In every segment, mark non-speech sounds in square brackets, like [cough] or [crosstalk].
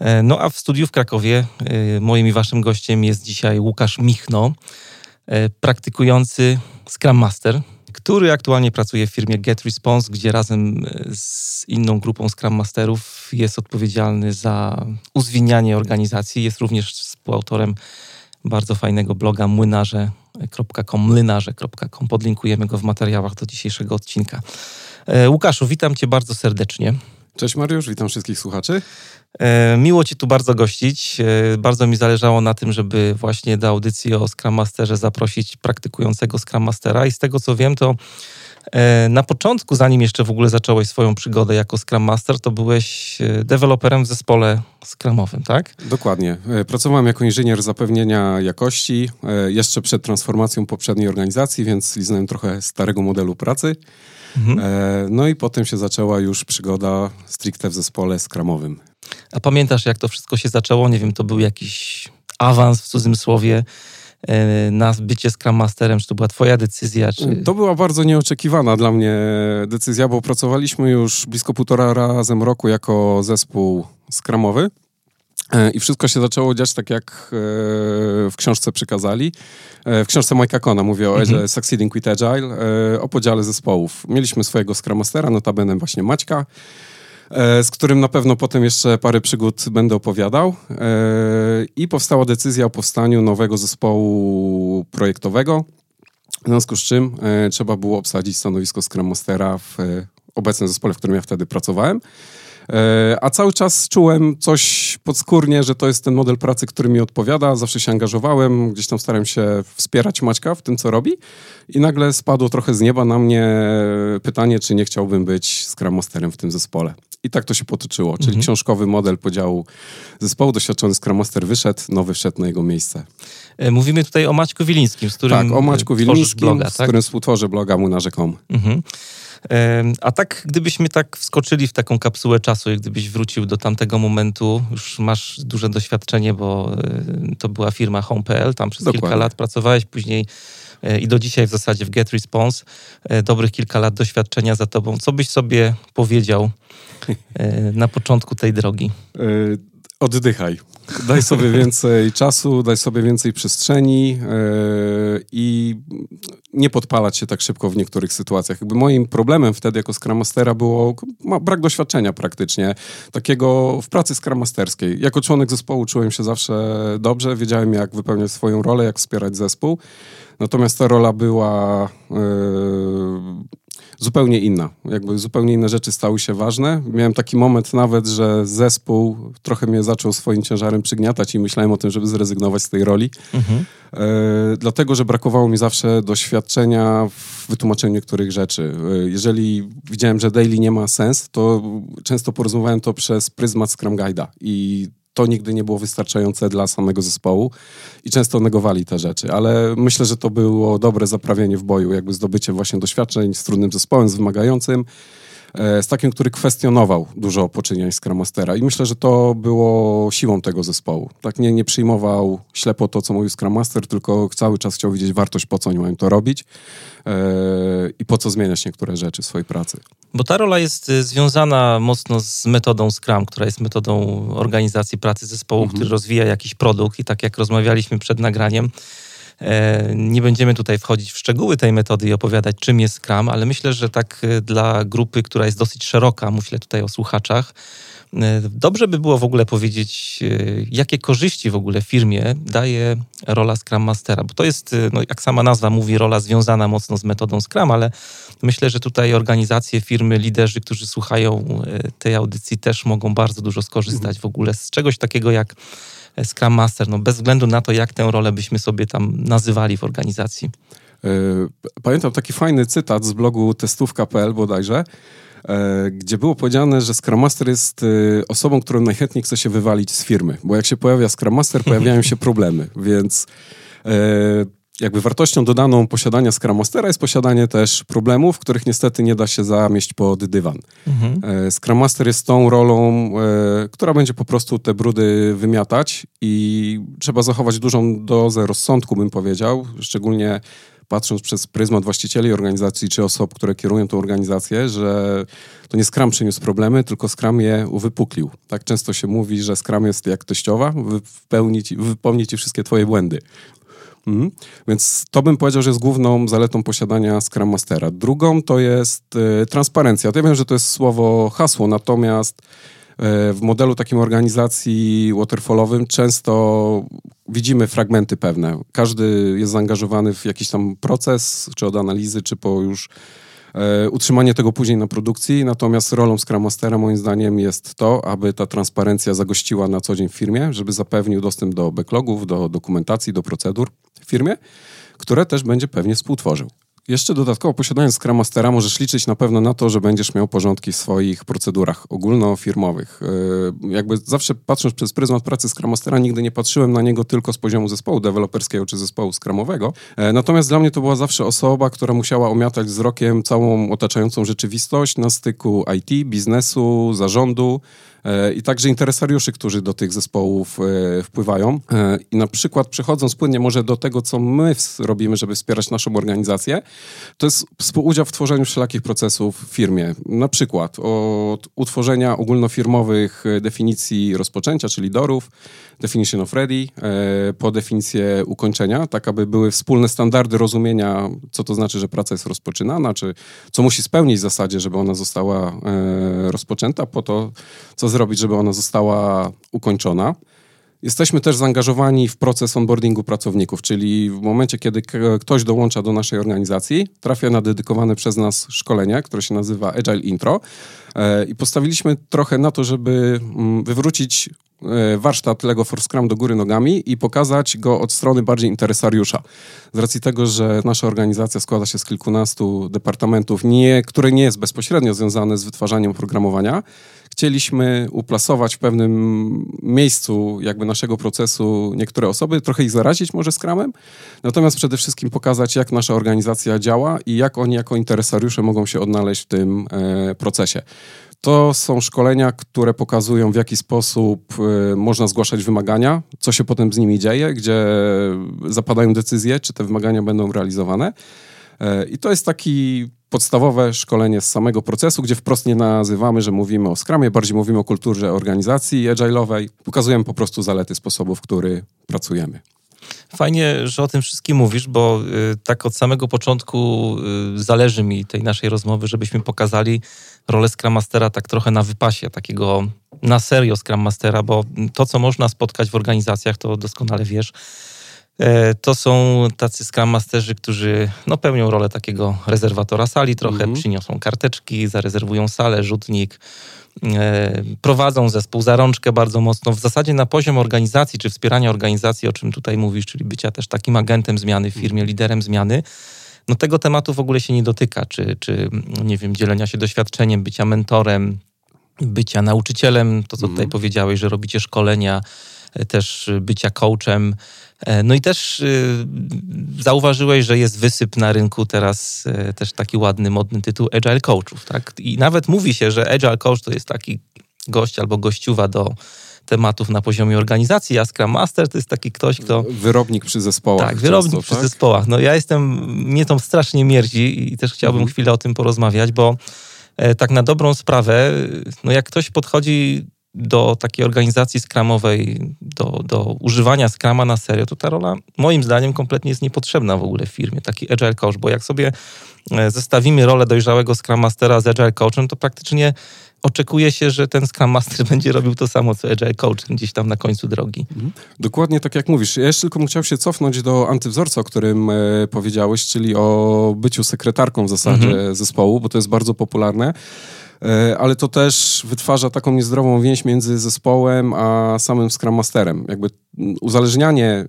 E, no a w studiu w Krakowie e, moim i waszym gościem jest dzisiaj Łukasz Michno, e, praktykujący Scrum Master, który aktualnie pracuje w firmie Get Response, gdzie razem z inną grupą Scrum Masterów jest odpowiedzialny za uzwinianie organizacji. Jest również współautorem bardzo fajnego bloga młynarze.com, młynarze.com. Podlinkujemy go w materiałach do dzisiejszego odcinka. Łukaszu, witam cię bardzo serdecznie. Cześć Mariusz, witam wszystkich słuchaczy. E, miło Ci tu bardzo gościć. E, bardzo mi zależało na tym, żeby właśnie do audycji o Scrum Masterze zaprosić praktykującego Scrum Mastera i z tego co wiem, to e, na początku, zanim jeszcze w ogóle zacząłeś swoją przygodę jako Scrum Master, to byłeś deweloperem w zespole Scrumowym, tak? Dokładnie. Pracowałem jako inżynier zapewnienia jakości jeszcze przed transformacją poprzedniej organizacji, więc liznąłem trochę starego modelu pracy. Mhm. No i potem się zaczęła już przygoda stricte w zespole skramowym. A pamiętasz, jak to wszystko się zaczęło? Nie wiem, to był jakiś awans w cudzysłowie e, na bycie Scrum Masterem? Czy to była twoja decyzja? Czy... To była bardzo nieoczekiwana dla mnie decyzja, bo pracowaliśmy już blisko półtora razem roku jako zespół Scrumowy. E, I wszystko się zaczęło dziać tak, jak e, w książce przykazali. W książce Mike'a Kona mówię o mhm. Succeeding with Agile, o podziale zespołów. Mieliśmy swojego Scrum Mastera, notabene właśnie Maćka, E, z którym na pewno potem jeszcze parę przygód będę opowiadał. E, I powstała decyzja o powstaniu nowego zespołu projektowego, w związku z czym e, trzeba było obsadzić stanowisko Scrum Mastera w obecnym zespole, w którym ja wtedy pracowałem. A cały czas czułem coś podskórnie, że to jest ten model pracy, który mi odpowiada. Zawsze się angażowałem, gdzieś tam starałem się wspierać Maćka w tym, co robi. I nagle spadło trochę z nieba na mnie pytanie, czy nie chciałbym być Scrum Masterem w tym zespole. I tak to się potoczyło, czyli mhm. książkowy model podziału zespołu. Doświadczony Scrum wyszedł, nowy wszedł na jego miejsce. E, mówimy tutaj o Maćku Wilińskim, z którym Tak, o Maćku Wilińskim, bloga, z tak? którym współtworzę bloga mu na rzekom. Mhm. E, a tak, gdybyśmy tak wskoczyli w taką kapsułę czasu i gdybyś wrócił do tamtego momentu, już masz duże doświadczenie, bo e, to była firma Home.pl, tam przez Dokładnie. kilka lat pracowałeś, później i do dzisiaj w zasadzie w Get Response, dobrych kilka lat doświadczenia za tobą. Co byś sobie powiedział na początku tej drogi? Oddychaj. Daj sobie więcej czasu, daj sobie więcej przestrzeni yy, i nie podpalać się tak szybko w niektórych sytuacjach. Jakby moim problemem wtedy jako Scrum Mastera było brak doświadczenia praktycznie, takiego w pracy Scrum Masterskiej. Jako członek zespołu czułem się zawsze dobrze, wiedziałem jak wypełniać swoją rolę, jak wspierać zespół. Natomiast ta rola była yy, zupełnie inna. Jakby zupełnie inne rzeczy stały się ważne. Miałem taki moment nawet, że zespół trochę mnie zaczął swoim ciężarem przygniatać i myślałem o tym, żeby zrezygnować z tej roli. Mhm. E, dlatego, że brakowało mi zawsze doświadczenia w wytłumaczeniu niektórych rzeczy. E, jeżeli widziałem, że daily nie ma sens, to często porozumiewałem to przez pryzmat Scrum Guide'a i to nigdy nie było wystarczające dla samego zespołu i często negowali te rzeczy, ale myślę, że to było dobre zaprawienie w boju, jakby zdobycie właśnie doświadczeń z trudnym zespołem, z wymagającym, z takim, który kwestionował dużo poczynień Scrum Mastera i myślę, że to było siłą tego zespołu. Tak nie, nie przyjmował ślepo to, co mówił Scrum Master, tylko cały czas chciał widzieć wartość, po co oni mają to robić e, i po co zmieniać niektóre rzeczy w swojej pracy. Bo ta rola jest y, związana mocno z metodą Scrum, która jest metodą organizacji pracy zespołu, mhm. który rozwija jakiś produkt i tak jak rozmawialiśmy przed nagraniem, e, nie będziemy tutaj wchodzić w szczegóły tej metody i opowiadać, czym jest Scrum, ale myślę, że tak y, dla grupy, która jest dosyć szeroka, myślę tutaj o słuchaczach, E, dobrze by było w ogóle powiedzieć, e, jakie korzyści w ogóle firmie daje rola Scrum Mastera, bo to jest, e, no, jak sama nazwa mówi, rola związana mocno z metodą Scrum, ale myślę, że tutaj organizacje, firmy, liderzy, którzy słuchają tej audycji też mogą bardzo dużo skorzystać w ogóle z czegoś takiego jak Scrum Master, no bez względu na to, jak tę rolę byśmy sobie tam nazywali w organizacji. Pamiętam taki fajny cytat z blogu testówka.pl bodajże, e, gdzie było powiedziane, że Scrum Master jest e, osobą, którą najchętniej chce się wywalić z firmy, bo jak się pojawia Scrum Master, pojawiają się [laughs] problemy, więc e, jakby wartością dodaną posiadania Scrum Mastera jest posiadanie też problemów, których niestety nie da się zamieść pod dywan. Mhm. Scrum Master jest tą rolą, która będzie po prostu te brudy wymiatać i trzeba zachować dużą dozę rozsądku, bym powiedział, szczególnie patrząc przez pryzmat właścicieli organizacji czy osób, które kierują tą organizację, że to nie Scrum przyniósł problemy, tylko Scrum je uwypuklił. Tak często się mówi, że Scrum jest jak teściowa, wypełni ci, wypełni ci wszystkie twoje błędy. Mhm. Więc to bym powiedział, że jest główną zaletą posiadania Scrum Mastera. Drugą to jest y, transparencja. Ja wiem, że to jest słowo hasło, natomiast E, w modelu takim organizacji waterfallowym często widzimy fragmenty pewne. Każdy jest zaangażowany w jakiś tam proces, czy od analizy, czy po już utrzymanie tego później na produkcji. Natomiast rolą Scrum Mastera moim zdaniem jest to, aby ta transparencja zagościła na co dzień w firmie, żeby zapewnił dostęp do backlogów, do dokumentacji, do procedur w firmie, które też będzie pewnie współtworzył. Jeszcze dodatkowo posiadając Scrum Mastera możesz liczyć na pewno na to, że będziesz miał porządki w swoich procedurach ogólnofirmowych. E, jakby zawsze patrząc przez pryzmat pracy Scrum Mastera, nigdy nie patrzyłem na niego tylko z poziomu zespołu deweloperskiego czy zespołu Scrumowego. E, natomiast dla mnie to była zawsze osoba, która musiała omiatać wzrokiem całą otaczającą rzeczywistość na styku IT, biznesu, zarządu, i także interesariuszy, którzy do tych zespołów e, wpływają. E, I na przykład przechodząc płynnie może do tego, co my robimy, żeby wspierać naszą organizację, to jest współudział w tworzeniu wszelakich procesów w firmie. Na przykład od utworzenia ogólnofirmowych definicji rozpoczęcia, czyli dorów, definition of ready, po definicję ukończenia, tak aby były wspólne standardy rozumienia, co to znaczy, że praca jest rozpoczynana, czy co musi spełnić w zasadzie, żeby ona została rozpoczęta, po to, co zrobić, żeby ona została ukończona. Jesteśmy też zaangażowani w proces onboardingu pracowników, czyli w momencie, kiedy ktoś dołącza do naszej organizacji, trafia na dedykowane przez nas szkolenie, które się nazywa Agile Intro. E, I postawiliśmy trochę na to, żeby mm, wywrócić e, warsztat Lego for Scrum do góry nogami i pokazać go od strony bardziej interesariusza. Z racji tego, że nasza organizacja składa się z kilkunastu departamentów, nie, które nie jest bezpośrednio związane z wytwarzaniem oprogramowania, chcieliśmy uplasować w pewnym miejscu jakby naszego procesu niektóre osoby, trochę ich zarazić może skramem, natomiast przede wszystkim pokazać, jak nasza organizacja działa i jak oni jako interesariusze mogą się odnaleźć w tym e, procesie. To są szkolenia, które pokazują, w jaki sposób e, można zgłaszać wymagania, co się potem z nimi dzieje, gdzie zapadają decyzje, czy te wymagania będą realizowane. E, I to jest taki podstawowe szkolenie z samego procesu, gdzie wprost nie nazywamy, że mówimy o Scrumie, bardziej mówimy o kulturze organizacji agile'owej. Pokazujemy po prostu zalety sposobu, w który pracujemy. Fajnie, że o tym wszystkim mówisz, bo y, tak od samego początku y, zależy mi tej naszej rozmowy, żebyśmy pokazali rolę Scrum Mastera tak trochę na wypasie, takiego na serio Scrum Mastera, bo to, co można spotkać w organizacjach, to doskonale wiesz, to są tacy Scrum Masterzy, którzy no, pełnią rolę takiego rezerwatora sali, trochę mm -hmm. przyniosą karteczki, zarezerwują salę, rzutnik, e, prowadzą zespół za rączkę bardzo mocno. W zasadzie na poziom organizacji, czy wspierania organizacji, o czym tutaj mówisz, czyli bycia też takim agentem zmiany w firmie, liderem zmiany, no tego tematu w ogóle się nie dotyka, czy, czy nie wiem, dzielenia się doświadczeniem, bycia mentorem, bycia nauczycielem, to co mm -hmm. tutaj powiedziałeś, że robicie szkolenia, e, też bycia coachem, E, no i też zauważyłeś, że jest wysyp na rynku teraz e, też taki ładny, modny tytuł Agile Coachów, tak? I nawet mówi się, że Agile Coach to jest taki gość albo gościuwa do tematów na poziomie organizacji, a Scrum Master to jest taki ktoś, kto... Wyrobnik przy zespołach. Tak, wyrobnik często, przy tak? zespołach. No ja jestem, mnie to strasznie mierzi i też chciałbym mhm. chwilę o tym porozmawiać, bo e, tak na dobrą sprawę, no jak ktoś podchodzi do takiej organizacji skramowej, do, do używania skrama na serio, to ta rola moim zdaniem kompletnie jest niepotrzebna w ogóle w firmie, taki agile coach, bo jak sobie e, zestawimy rolę dojrzałego scrum mastera z agile coachem, to praktycznie oczekuje się, że ten Scrum Master [laughs] będzie robił to samo, co Agile Coach gdzieś tam na końcu drogi. Mhm. Dokładnie tak jak mówisz. Ja jeszcze tylko chciał się cofnąć do antywzorca, o którym e, powiedziałeś, czyli o byciu sekretarką w zasadzie mhm. zespołu, bo to jest bardzo popularne. E, ale to też wytwarza taką niezdrową więź między zespołem a samym Scrum Masterem. Jakby uzależnianie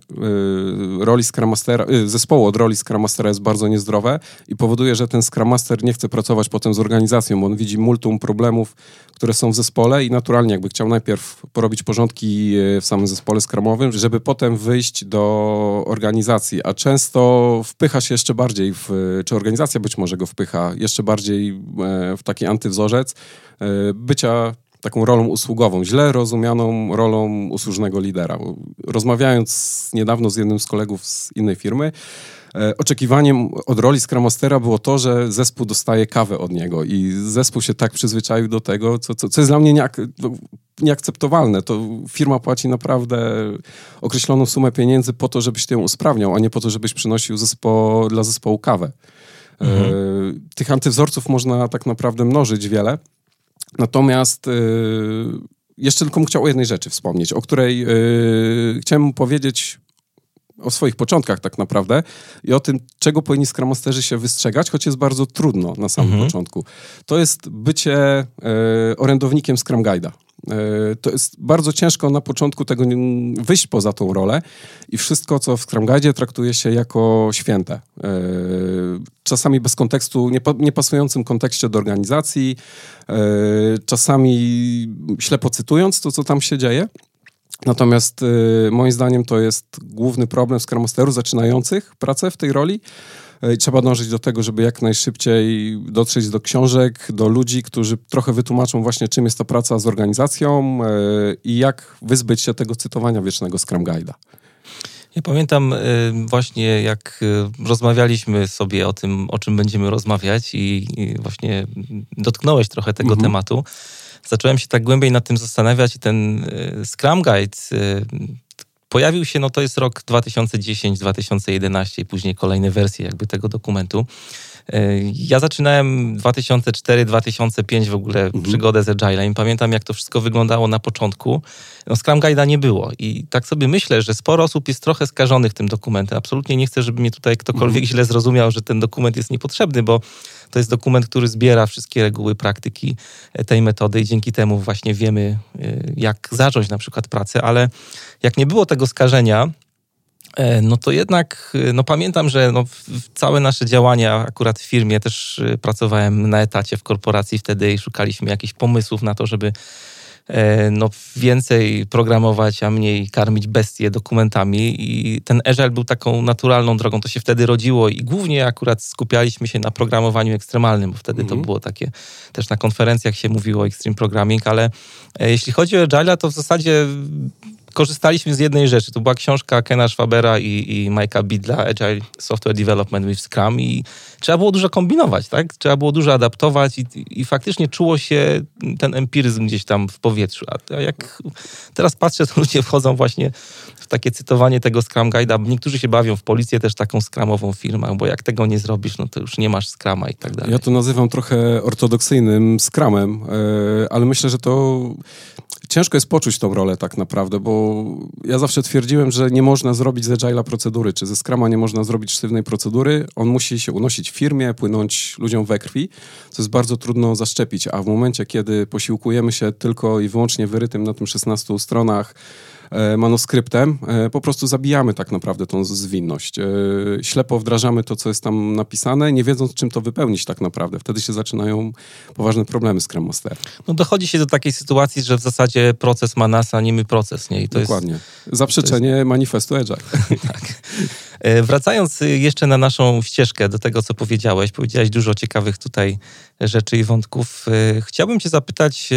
y, roli Scrum Mastera, y, zespołu od roli Scrum jest bardzo niezdrowe i powoduje, że ten Scrum Master nie chce pracować potem z organizacją, bo on widzi multum problemów, które są w zespole i naturalnie jakby chciał najpierw porobić porządki w samym zespole Scrumowym, żeby potem wyjść do organizacji, a często wpycha się jeszcze bardziej w, czy organizacja być może go wpycha jeszcze bardziej e, w taki antywzorzec e, bycia taką rolą usługową, źle rozumianą rolą usłużnego lidera. Rozmawiając niedawno z jednym z kolegów z innej firmy, e, oczekiwaniem od roli Scrum Mastera było to, że zespół dostaje kawę od niego i zespół się tak przyzwyczaił do tego, co, co, co jest dla mnie nieak no, nieakceptowalne. To firma płaci naprawdę określoną sumę pieniędzy po to, żebyś ty ją usprawniał, a nie po to, żebyś przynosił zespo dla zespołu kawę. Mhm. E, tych antywzorców można tak naprawdę mnożyć wiele. Natomiast y, jeszcze tylko bym chciał o jednej rzeczy wspomnieć, o której y, chciałem powiedzieć o swoich początkach tak naprawdę i o tym, czego powinni Scrum się wystrzegać, choć jest bardzo trudno na samym mhm. początku. To jest bycie y, orędownikiem Scrum Guide'a. E, to jest bardzo ciężko na początku tego wyjść poza tą rolę i wszystko, co w Scrum Guide traktuje się jako święte. E, czasami bez kontekstu, niepasującym kontekście do organizacji, e, czasami ślepo cytując to, co tam się dzieje. Natomiast moim zdaniem to jest główny problem Scrum Masterów zaczynających pracę w tej roli, i trzeba dążyć do tego, żeby jak najszybciej dotrzeć do książek, do ludzi, którzy trochę wytłumaczą właśnie, czym jest to praca z organizacją e, i jak wyzbyć się tego cytowania wiecznego Scrum Guide'a. Ja pamiętam e, właśnie, jak e, rozmawialiśmy sobie o tym, o czym będziemy rozmawiać, i właśnie dotknąłeś trochę tego mhm. tematu. Zacząłem się tak głębiej nad tym zastanawiać, i ten Scrum Guide Pojawił się, no to jest rok 2010-2011 i później kolejne wersje jakby tego dokumentu. E, ja zaczynałem 2004-2005 w ogóle mhm. przygodę z Agilem. Pamiętam, jak to wszystko wyglądało na początku. No, Scrum Guide'a nie było i tak sobie myślę, że sporo osób jest trochę skażonych tym dokumentem. Absolutnie nie chcę, żeby mnie tutaj ktokolwiek mhm. źle zrozumiał, że ten dokument jest niepotrzebny, bo to jest dokument, który zbiera wszystkie reguły praktyki tej metody i dzięki temu właśnie wiemy, y, jak zacząć na przykład pracę, ale jak nie było tego skażenia, e, no to jednak y, no pamiętam, że no całe nasze działania akurat w firmie, też y, pracowałem na etacie w korporacji wtedy i szukaliśmy jakichś pomysłów na to, żeby E, no, więcej programować, a mniej karmić bestie dokumentami i ten Agile był taką naturalną drogą. To się wtedy rodziło i głównie akurat skupialiśmy się na programowaniu ekstremalnym, bo wtedy to mhm. było takie, też na konferencjach się mówiło o extreme programming, ale e, jeśli chodzi o Agile, to w zasadzie korzystaliśmy z jednej rzeczy. To była książka Kena Schwabera i, i Mike'a Bidla, Agile Software Development with Scrum i trzeba było dużo kombinować, tak? Trzeba było dużo adaptować i, i faktycznie czuło się ten empiryzm gdzieś tam w powietrzu. A jak teraz patrzę, to ludzie wchodzą właśnie takie cytowanie tego Scrum Guide'a. Niektórzy się bawią w policję też taką skramową firmą, bo jak tego nie zrobisz, no to już nie masz Scrama i tak dalej. Ja to nazywam trochę ortodoksyjnym Scrumem, e, ale myślę, że to ciężko jest poczuć tą rolę tak naprawdę, bo ja zawsze twierdziłem, że nie można zrobić z Agile'a procedury, czy ze Scrama nie można zrobić sztywnej procedury. On musi się unosić w firmie, płynąć ludziom we krwi, co jest bardzo trudno zaszczepić, a w momencie, kiedy posiłkujemy się tylko i wyłącznie wyrytym na tym 16 stronach manuskryptem, e, po prostu zabijamy tak naprawdę tą zwinność. E, ślepo wdrażamy to, co jest tam napisane, nie wiedząc, czym to wypełnić tak naprawdę. Wtedy się zaczynają poważne problemy z Scrum Master. No dochodzi się do takiej sytuacji, że w zasadzie proces ma nas, a nie my proces. Nie? I to Dokładnie. Jest, Zaprzeczenie jest... manifestu Agile. [laughs] tak. Wracając jeszcze na naszą ścieżkę, do tego, co powiedziałeś, powiedziałeś dużo ciekawych tutaj rzeczy i wątków. Chciałbym cię zapytać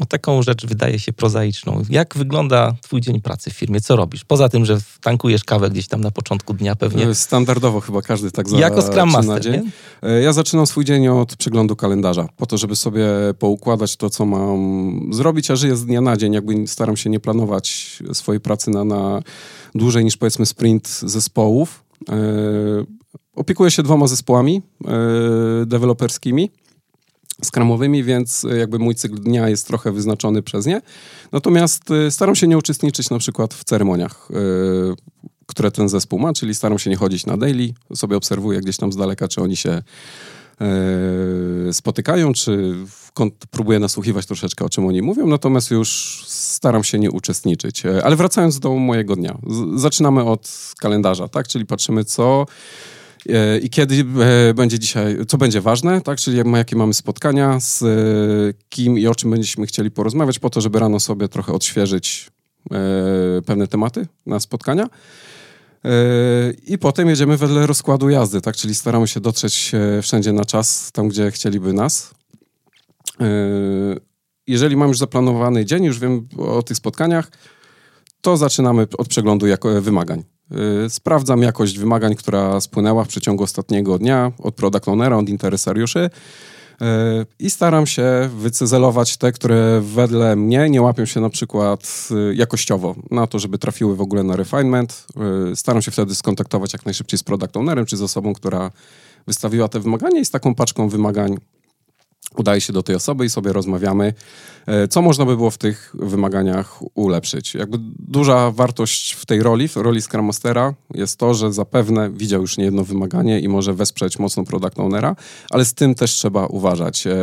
o taką rzecz wydaje się prozaiczną. Jak wygląda twój dzień pracy w firmie? Co robisz? Poza tym, że tankujesz kawę gdzieś tam na początku dnia pewnie. E, standardowo chyba każdy tak zaczyna Jako Scrum Master, dzień. Nie? E, ja zaczynam swój dzień od przeglądu kalendarza, po to, żeby sobie poukładać to, co mam zrobić, a żyję z dnia na dzień. Jakby staram się nie planować swojej pracy na, na dłużej niż powiedzmy sprint zespołów. E, opiekuję się dwoma zespołami deweloperskimi skramowymi, więc e, jakby mój cykl dnia jest trochę wyznaczony przez nie. Natomiast e, staram się nie uczestniczyć na przykład w ceremoniach, e, które ten zespół ma, czyli staram się nie chodzić na daily, sobie obserwuję gdzieś tam z daleka, czy oni się spotykają, czy próbuję nasłuchiwać troszeczkę, o czym oni mówią, natomiast już staram się nie uczestniczyć. Ale wracając do mojego dnia. Zaczynamy od kalendarza, tak? Czyli patrzymy, co i kiedy e, będzie dzisiaj, co będzie ważne, tak? Czyli jakie mamy spotkania, z e, kim i o czym będziemy chcieli porozmawiać, po to, żeby rano sobie trochę odświeżyć pewne tematy na spotkania. I potem jedziemy wedle rozkładu jazdy, tak? Czyli staramy się dotrzeć wszędzie na czas, tam gdzie chcieliby nas. Jeżeli mam już zaplanowany dzień, już wiem o tych spotkaniach, to zaczynamy od przeglądu wymagań. Y, sprawdzam jakość wymagań, która spłynęła w przeciągu ostatniego dnia od product ownera, od interesariuszy y, i staram się wycyzelować te, które wedle mnie nie łapią się na przykład y, jakościowo na to, żeby trafiły w ogóle na refinement. Staram się wtedy skontaktować jak najszybciej z product ownerem, czy z osobą, która wystawiła te wymagania i z taką paczką wymagań udaje się do tej osoby i sobie rozmawiamy, e, co można by było w tych wymaganiach ulepszyć. Jakby duża wartość w tej roli, w roli Scrum Mastera jest to, że zapewne widział już niejedno wymaganie i może wesprzeć mocno product ownera, ale z tym też trzeba uważać. E,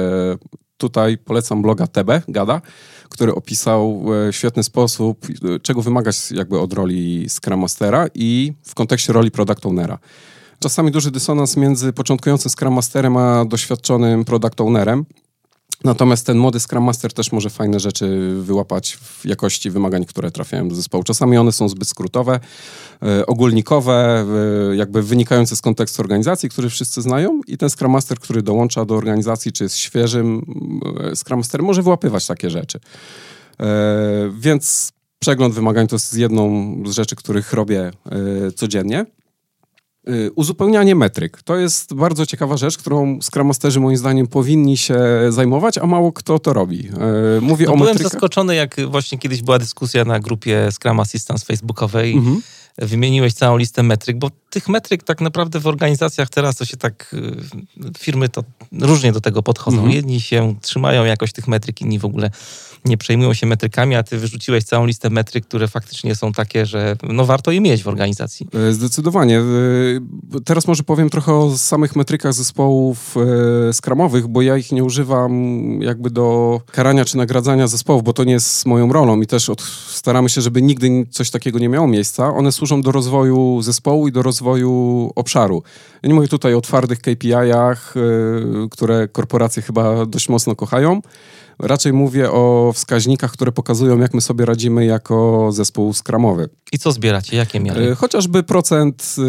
tutaj polecam bloga Tebe, Gada, który opisał w e, świetny sposób, czego wymagać jakby od roli Scrum Mastera i w kontekście roli product ownera czasami duży dysonans między początkującym Scrum Masterem a doświadczonym product ownerem. Natomiast ten młody Scrum Master też może fajne rzeczy wyłapać w jakości wymagań, które trafiają do zespołu. Czasami one są zbyt skrótowe, e, ogólnikowe, e, jakby wynikające z kontekstu organizacji, który wszyscy znają i ten Scrum Master, który dołącza do organizacji, czy jest świeżym e, Scrum Master, może wyłapywać takie rzeczy. Więc przegląd wymagań to jest jedną z rzeczy, których robię codziennie. Y, uzupełnianie metryk. To jest bardzo ciekawa rzecz, którą Scrum Masterzy moim zdaniem powinni się zajmować, a mało kto to robi. Y, mówię no, o byłem metrykach. zaskoczony, jak właśnie kiedyś była dyskusja na grupie Scrum Assistance facebookowej. Mhm. Wymieniłeś całą listę metryk, bo tych metryk tak naprawdę w organizacjach teraz to się tak, y, firmy to różnie do tego podchodzą. Mhm. Jedni się trzymają jakoś tych metryk, inni w ogóle nie przejmują się metrykami, a ty wyrzuciłeś całą listę metryk, które faktycznie są takie, że no warto je mieć w organizacji. E, zdecydowanie. E, teraz może powiem trochę o samych metrykach zespołów e, skramowych, bo ja ich nie używam jakby do karania czy nagradzania zespołów, bo to nie jest moją rolą i też staramy się, żeby nigdy coś takiego nie miało miejsca. One służą do rozwoju zespołu i do rozwoju obszaru. Ja nie mówię tutaj o twardych KPI-ach, które korporacje chyba dość mocno kochają. Raczej mówię o wskaźnikach, które pokazują, jak my sobie radzimy jako zespół skramowy. I co zbieracie? Jakie miary? E, chociażby procent y,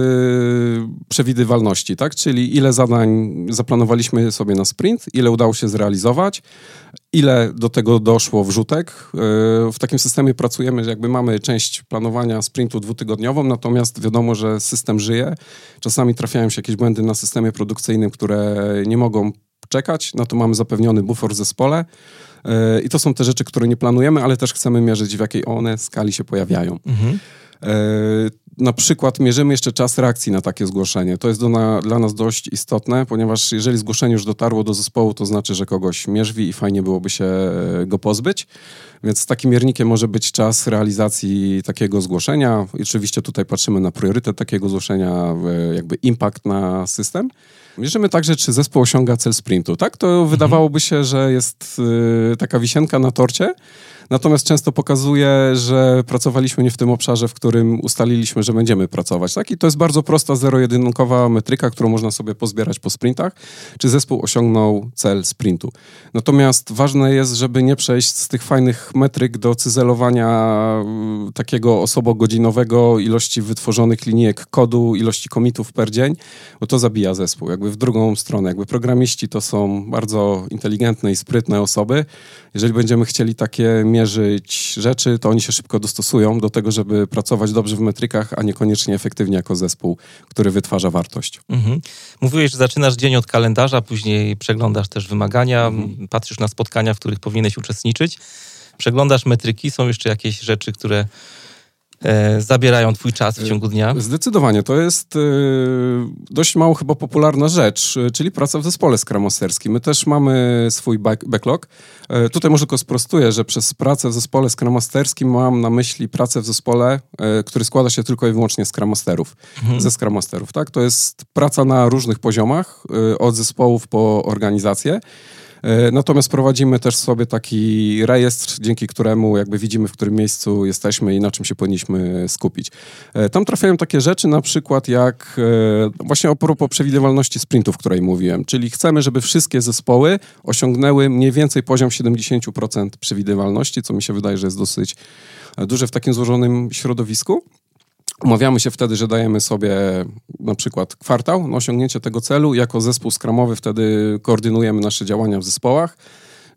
przewidywalności, tak? Czyli ile zadań zaplanowaliśmy sobie na sprint, ile udało się zrealizować, ile do tego doszło wrzutek. E, w takim systemie pracujemy, że jakby mamy część planowania sprintu dwutygodniową, natomiast wiadomo, że system żyje. Czasami trafiają się jakieś błędy na systemie produkcyjnym, które nie mogą czekać, no to mamy zapewniony bufor w zespole e, i to są te rzeczy, które nie planujemy, ale też chcemy mierzyć, w jakiej one skali się pojawiają. Mhm. E, na przykład mierzymy jeszcze czas reakcji na takie zgłoszenie. To jest do na, dla nas dość istotne, ponieważ jeżeli zgłoszenie już dotarło do zespołu, to znaczy, że kogoś mierzwi i fajnie byłoby się e, go pozbyć. Więc takim miernikiem może być czas realizacji takiego zgłoszenia. I oczywiście tutaj patrzymy na priorytet takiego zgłoszenia, jakby impact na system. Mierzymy także, czy zespół osiąga cel sprintu. Tak, to mhm. wydawałoby się, że jest y, taka wisienka na torcie, Natomiast często pokazuje, że pracowaliśmy nie w tym obszarze, w którym ustaliliśmy, że będziemy pracować. Tak? I to jest bardzo prosta, zero-jedynkowa metryka, którą można sobie pozbierać po sprintach, czy zespół osiągnął cel sprintu. Natomiast ważne jest, żeby nie przejść z tych fajnych metryk do cyzelowania mm, takiego osobogodzinowego, ilości wytworzonych linijek kodu, ilości komitów per dzień, bo to zabija zespół. Jakby w drugą stronę, jakby programiści to są bardzo inteligentne i sprytne osoby. Jeżeli będziemy chcieli takie mierzyć rzeczy, to oni się szybko dostosują do tego, żeby pracować dobrze w metrykach, a niekoniecznie efektywnie jako zespół, który wytwarza wartość. Mhm. Mówiłeś, że zaczynasz dzień od kalendarza, później przeglądasz też wymagania, mhm. patrzysz na spotkania, w których powinieneś uczestniczyć, przeglądasz metryki, są jeszcze jakieś rzeczy, które e, zabierają twój czas w ciągu dnia? Zdecydowanie. To jest dość mało chyba popularna rzecz, czyli praca w zespole Scrum Masterskim. My też mamy swój backlog. Tutaj może tylko sprostuję, że przez pracę w zespole Scrum Masterskim mam na myśli pracę w zespole, który składa się tylko i wyłącznie z Scrum Masterów. Mhm. Ze Scrum Masterów, tak? To jest praca na różnych poziomach, od zespołów po organizację. E, natomiast prowadzimy też sobie taki rejestr, dzięki któremu jakby widzimy, w którym miejscu jesteśmy i na czym się powinniśmy skupić. E, tam trafiają takie rzeczy, na przykład jak e, właśnie a propos przewidywalności sprintów, o której mówiłem, czyli chcemy, żeby wszystkie zespoły osiągnęły mniej więcej poziom 70% przewidywalności, co mi się wydaje, że jest dosyć duże w takim złożonym środowisku. Umawiamy się wtedy, że dajemy sobie na przykład kwartał na osiągnięcie tego celu. Jako zespół skramowy wtedy koordynujemy nasze działania w zespołach,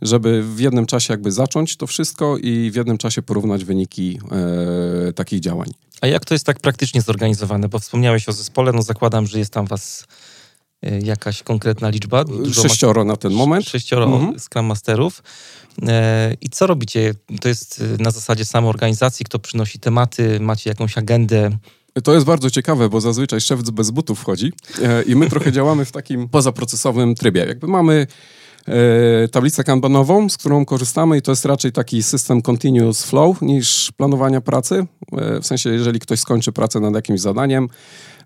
żeby w jednym czasie jakby zacząć to wszystko i w jednym czasie porównać wyniki e, takich działań. A jak to jest tak praktycznie zorganizowane? Bo wspomniałeś o zespole, no zakładam, że jest tam was e, jakaś konkretna liczba. Dużo sześcioro na ten moment. Sześcioro mhm. Scrum Masterów. E, I co robicie? To jest e, na zasadzie samoorganizacji, kto przynosi tematy, macie jakąś agendę? To jest bardzo ciekawe, bo zazwyczaj szef bez butów wchodzi e, i my trochę [laughs] działamy w takim pozaprocesowym trybie. Jakby mamy tablicę kanbanową, z którą korzystamy i to jest raczej taki system continuous flow niż planowania pracy. W sensie, jeżeli ktoś skończy pracę nad jakimś zadaniem,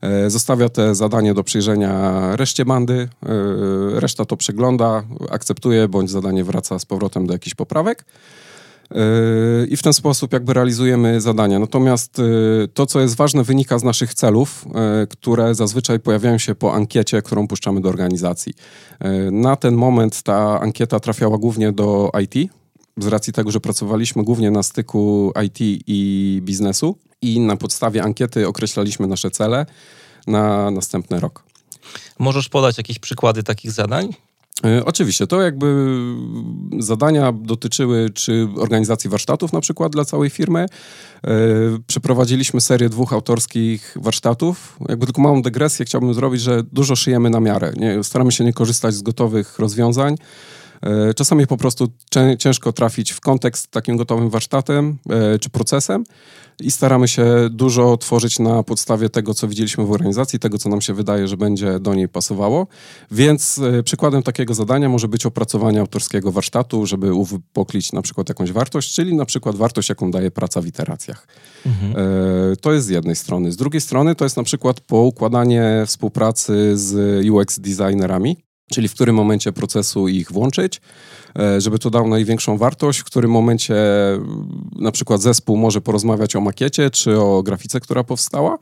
E, zostawia te zadanie do przyjrzenia reszcie bandy, e, reszta to przegląda, akceptuje, bądź zadanie wraca z powrotem do jakichś poprawek. E, I w ten sposób jakby realizujemy zadania. Natomiast to, co jest ważne, wynika z naszych celów, które zazwyczaj pojawiają się po ankiecie, którą puszczamy do organizacji. Na ten moment ta ankieta trafiała głównie do IT, z racji tego, że pracowaliśmy głównie na styku IT i biznesu i na podstawie ankiety określaliśmy nasze cele na następny rok. Możesz podać jakieś przykłady takich zadań? E, oczywiście, to jakby zadania dotyczyły czy organizacji warsztatów na przykład dla całej firmy. E, przeprowadziliśmy serię dwóch autorskich warsztatów. Jakby tylko małą dygresję chciałbym zrobić, że dużo szyjemy na miarę. Nie, staramy się nie korzystać z gotowych rozwiązań. E, czasami po prostu ciężko trafić w kontekst takim gotowym warsztatem e, czy procesem i staramy się dużo tworzyć na podstawie tego, co widzieliśmy w organizacji, tego, co nam się wydaje, że będzie do niej pasowało. Więc e, przykładem takiego zadania może być opracowanie autorskiego warsztatu, żeby uwypoklić na przykład jakąś wartość, czyli na przykład wartość, jaką daje praca w iteracjach. Mhm. To jest z jednej strony. Z drugiej strony to jest na przykład poukładanie współpracy z UX designerami, czyli w którym momencie procesu ich włączyć, e, żeby to dało największą wartość, w którym momencie na przykład zespół może porozmawiać o makiecie czy o grafice, która powstała.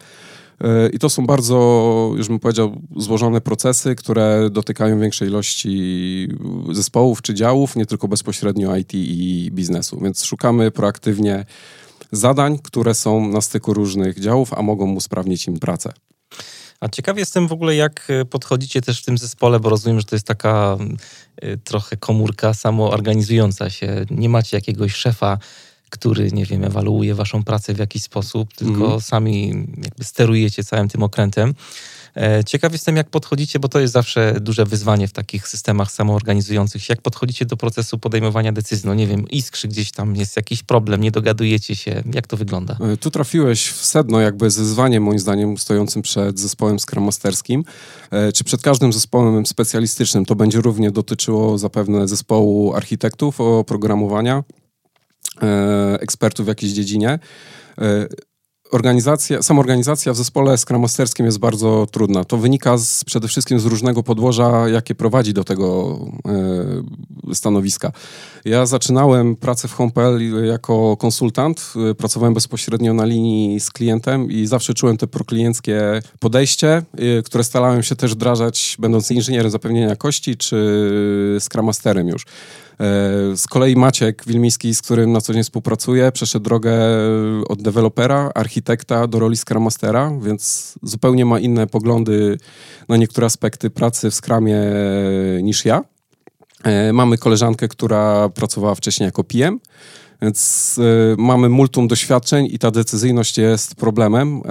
E, I to są bardzo, już bym powiedział, złożone procesy, które dotykają większej ilości zespołów czy działów, nie tylko bezpośrednio IT i biznesu. Więc szukamy proaktywnie zadań, które są na styku różnych działów, a mogą usprawnić im pracę. A ciekaw jestem w ogóle, jak e, podchodzicie też w tym zespole, bo rozumiem, że to jest taka e, trochę komórka samoorganizująca się. Nie macie jakiegoś szefa, który, nie wiem, ewaluuje waszą pracę w jakiś sposób, tylko mm. sami jakby sterujecie całym tym okrętem. E, ciekaw jestem, jak podchodzicie, bo to jest zawsze duże wyzwanie w takich systemach samoorganizujących się. Jak podchodzicie do procesu podejmowania decyzji? No nie wiem, iskrzy gdzieś tam, jest jakiś problem, nie dogadujecie się. Jak to wygląda? E, tu trafiłeś w sedno jakby z moim zdaniem, stojącym przed zespołem Scrum Masterskim, e, czy przed każdym zespołem specjalistycznym. To będzie równie dotyczyło zapewne zespołu architektów, oprogramowania, ekspertów w jakiejś dziedzinie organizacja, samoorganizacja w zespole Scrum Masterskim jest bardzo trudna. To wynika z, przede wszystkim z różnego podłoża, jakie prowadzi do tego e, stanowiska. Ja zaczynałem pracę w HomePL jako konsultant. Pracowałem bezpośrednio na linii z klientem i zawsze czułem te proklienckie podejście, e, które starałem się też wdrażać, będąc inżynierem zapewnienia jakości czy Scrum Masterem już. E, z kolei Maciek Wilmiski, z którym na co dzień współpracuję, przeszedł drogę od dewelopera, architekta do roli Scrum Mastera, więc zupełnie ma inne poglądy na niektóre aspekty pracy w Scrumie niż ja. E, mamy koleżankę, która pracowała wcześniej jako PM, więc y, mamy multum doświadczeń i ta decyzyjność jest problemem. Y,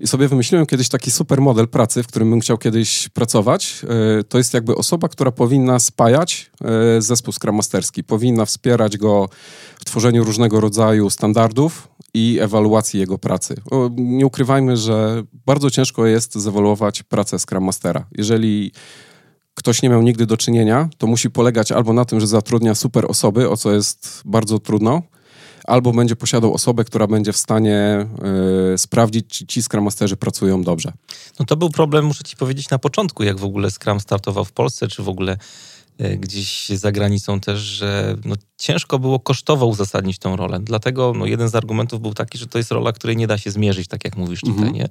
I sobie wymyśliłem kiedyś taki super model pracy, w którym bym chciał kiedyś pracować. Y, to jest jakby osoba, która powinna spajać zespół Scrum Masterski, powinna wspierać go w tworzeniu różnego rodzaju standardów i ewaluacji jego pracy. O, nie ukrywajmy, że bardzo ciężko jest zewaluować pracę Scrum Mastera. Jeżeli ktoś nie miał nigdy do czynienia, to musi polegać albo na tym, że zatrudnia super osoby, o co jest bardzo trudno, albo będzie posiadał osobę, która będzie w stanie y, sprawdzić, czy ci Scrum Masterzy pracują dobrze. No to był problem, muszę ci powiedzieć, na początku, jak w ogóle Scrum startował w Polsce, czy w ogóle gdzieś za granicą też, że no, ciężko było kosztowo uzasadnić tą rolę. Dlatego no, jeden z argumentów był taki, że to jest rola, której nie da się zmierzyć, tak jak mówisz tutaj, mhm. nie?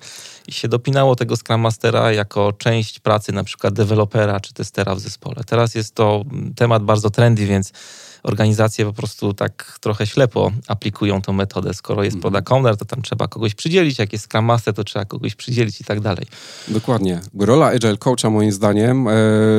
I się dopinało tego Scrum Mastera jako część pracy na przykład dewelopera czy testera w zespole. Teraz jest to temat bardzo trendy, więc organizacje po prostu tak trochę ślepo aplikują tą metodę. Skoro jest mhm. product owner, to tam trzeba kogoś przydzielić, jak jest Scrum Master, to trzeba kogoś przydzielić i tak dalej. Dokładnie. Rola Agile Coacha moim zdaniem e,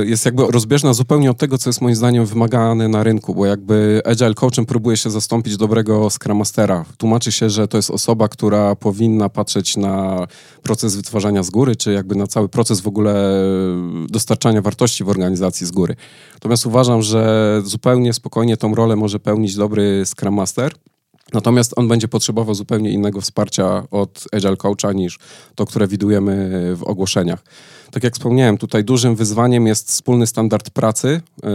jest jakby rozbieżna zupełnie od tego, co jest moim zdaniem wymagane na rynku, bo jakby Agile Coachem próbuje się zastąpić dobrego Scrum Mastera. Tłumaczy się, że to jest osoba, która powinna patrzeć na proces wytwarzania z góry, czy jakby na cały proces w ogóle dostarczania wartości w organizacji z góry. Natomiast uważam, że zupełnie spokojnie tą rolę może pełnić dobry Scrum Master. Natomiast on będzie potrzebował zupełnie innego wsparcia od Agile Coacha niż to, które widujemy w ogłoszeniach. Tak jak wspomniałem, tutaj dużym wyzwaniem jest wspólny standard pracy. Yy,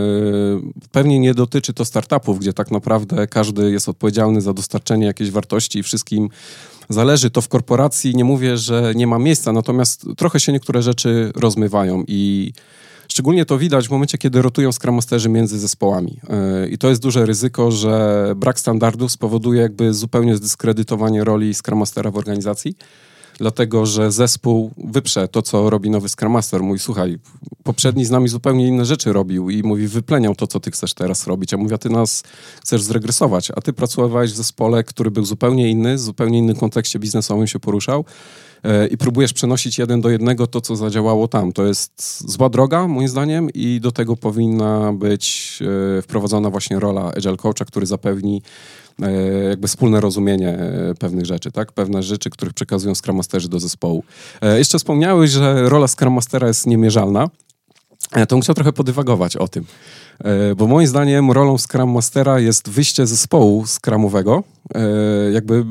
pewnie nie dotyczy to startupów, gdzie tak naprawdę każdy jest odpowiedzialny za dostarczenie jakiejś wartości i wszystkim zależy. To w korporacji nie mówię, że nie ma miejsca, natomiast trochę się niektóre rzeczy rozmywają i Szczególnie to widać w momencie, kiedy rotują Scrum Masterzy między zespołami. E, I to jest duże ryzyko, że brak standardów spowoduje jakby zupełnie zdyskredytowanie roli Scrum Mastera w organizacji dlatego że zespół wyprze to, co robi nowy Scrum Master. Mówi, słuchaj, poprzedni z nami zupełnie inne rzeczy robił i mówi, wypleniał to, co ty chcesz teraz robić. A mówi, a ty nas chcesz zregresować, a ty pracowałeś w zespole, który był zupełnie inny, w zupełnie innym kontekście biznesowym się poruszał e, i próbujesz przenosić jeden do jednego to, co zadziałało tam. To jest zła droga, moim zdaniem, i do tego powinna być e, wprowadzona właśnie rola Agile Coacha, który zapewni jakby wspólne rozumienie e, pewnych rzeczy, tak? Pewne rzeczy, których przekazują Scrum Masterzy do zespołu. E, jeszcze wspomniałeś, że rola Scrum Mastera jest niemierzalna. To bym chciał trochę podywagować o tym. Bo moim zdaniem rolą Scrum Mastera jest wyjście zespołu Scrumowego jakby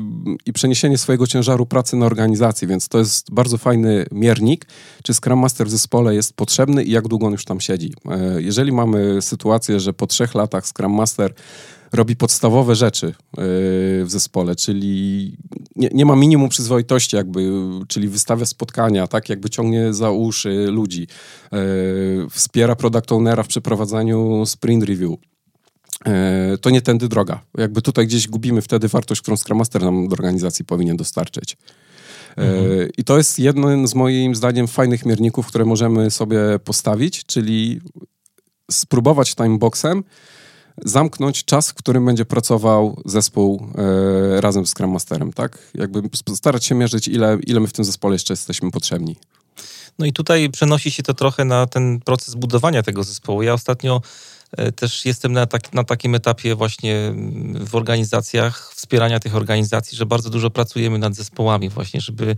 i przeniesienie swojego ciężaru pracy na organizację, więc to jest bardzo fajny miernik, czy Scrum Master w zespole jest potrzebny i jak długo on już tam siedzi. Jeżeli mamy sytuację, że po trzech latach Scrum Master robi podstawowe rzeczy e, w zespole, czyli nie, nie, ma minimum przyzwoitości, jakby, czyli wystawia spotkania, tak, jakby ciągnie za uszy ludzi, e, wspiera product ownera w przeprowadzaniu sprint review. E, to nie tędy droga. Jakby tutaj gdzieś gubimy wtedy wartość, którą Scrum Master nam do organizacji powinien dostarczyć. Mhm. I to jest jeden z moim zdaniem fajnych mierników, które możemy sobie postawić, czyli spróbować timeboxem zamknąć czas, w którym będzie pracował zespół e, razem z Scrum Masterem, tak? Jakby starać się mierzyć, ile, ile my w tym zespole jeszcze jesteśmy potrzebni. No i tutaj przenosi się to trochę na ten proces budowania tego zespołu. Ja ostatnio też jestem na, tak, na takim etapie właśnie w organizacjach, wspierania tych organizacji, że bardzo dużo pracujemy nad zespołami właśnie, żeby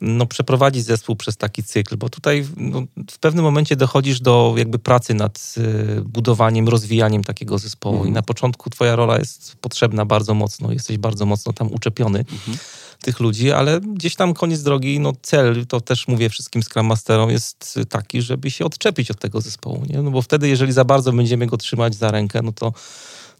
no, przeprowadzić zespół przez taki cykl, bo tutaj no, w pewnym momencie dochodzisz do jakby pracy nad y, budowaniem, rozwijaniem takiego zespołu mhm. i na początku twoja rola jest potrzebna bardzo mocno, jesteś bardzo mocno tam uczepiony. Mhm tych ludzi, ale gdzieś tam koniec drogi, no cel, to też mówię wszystkim Scrum Masterom, jest taki, żeby się odczepić od tego zespołu, nie? No bo wtedy, jeżeli za bardzo będziemy go trzymać za rękę, no to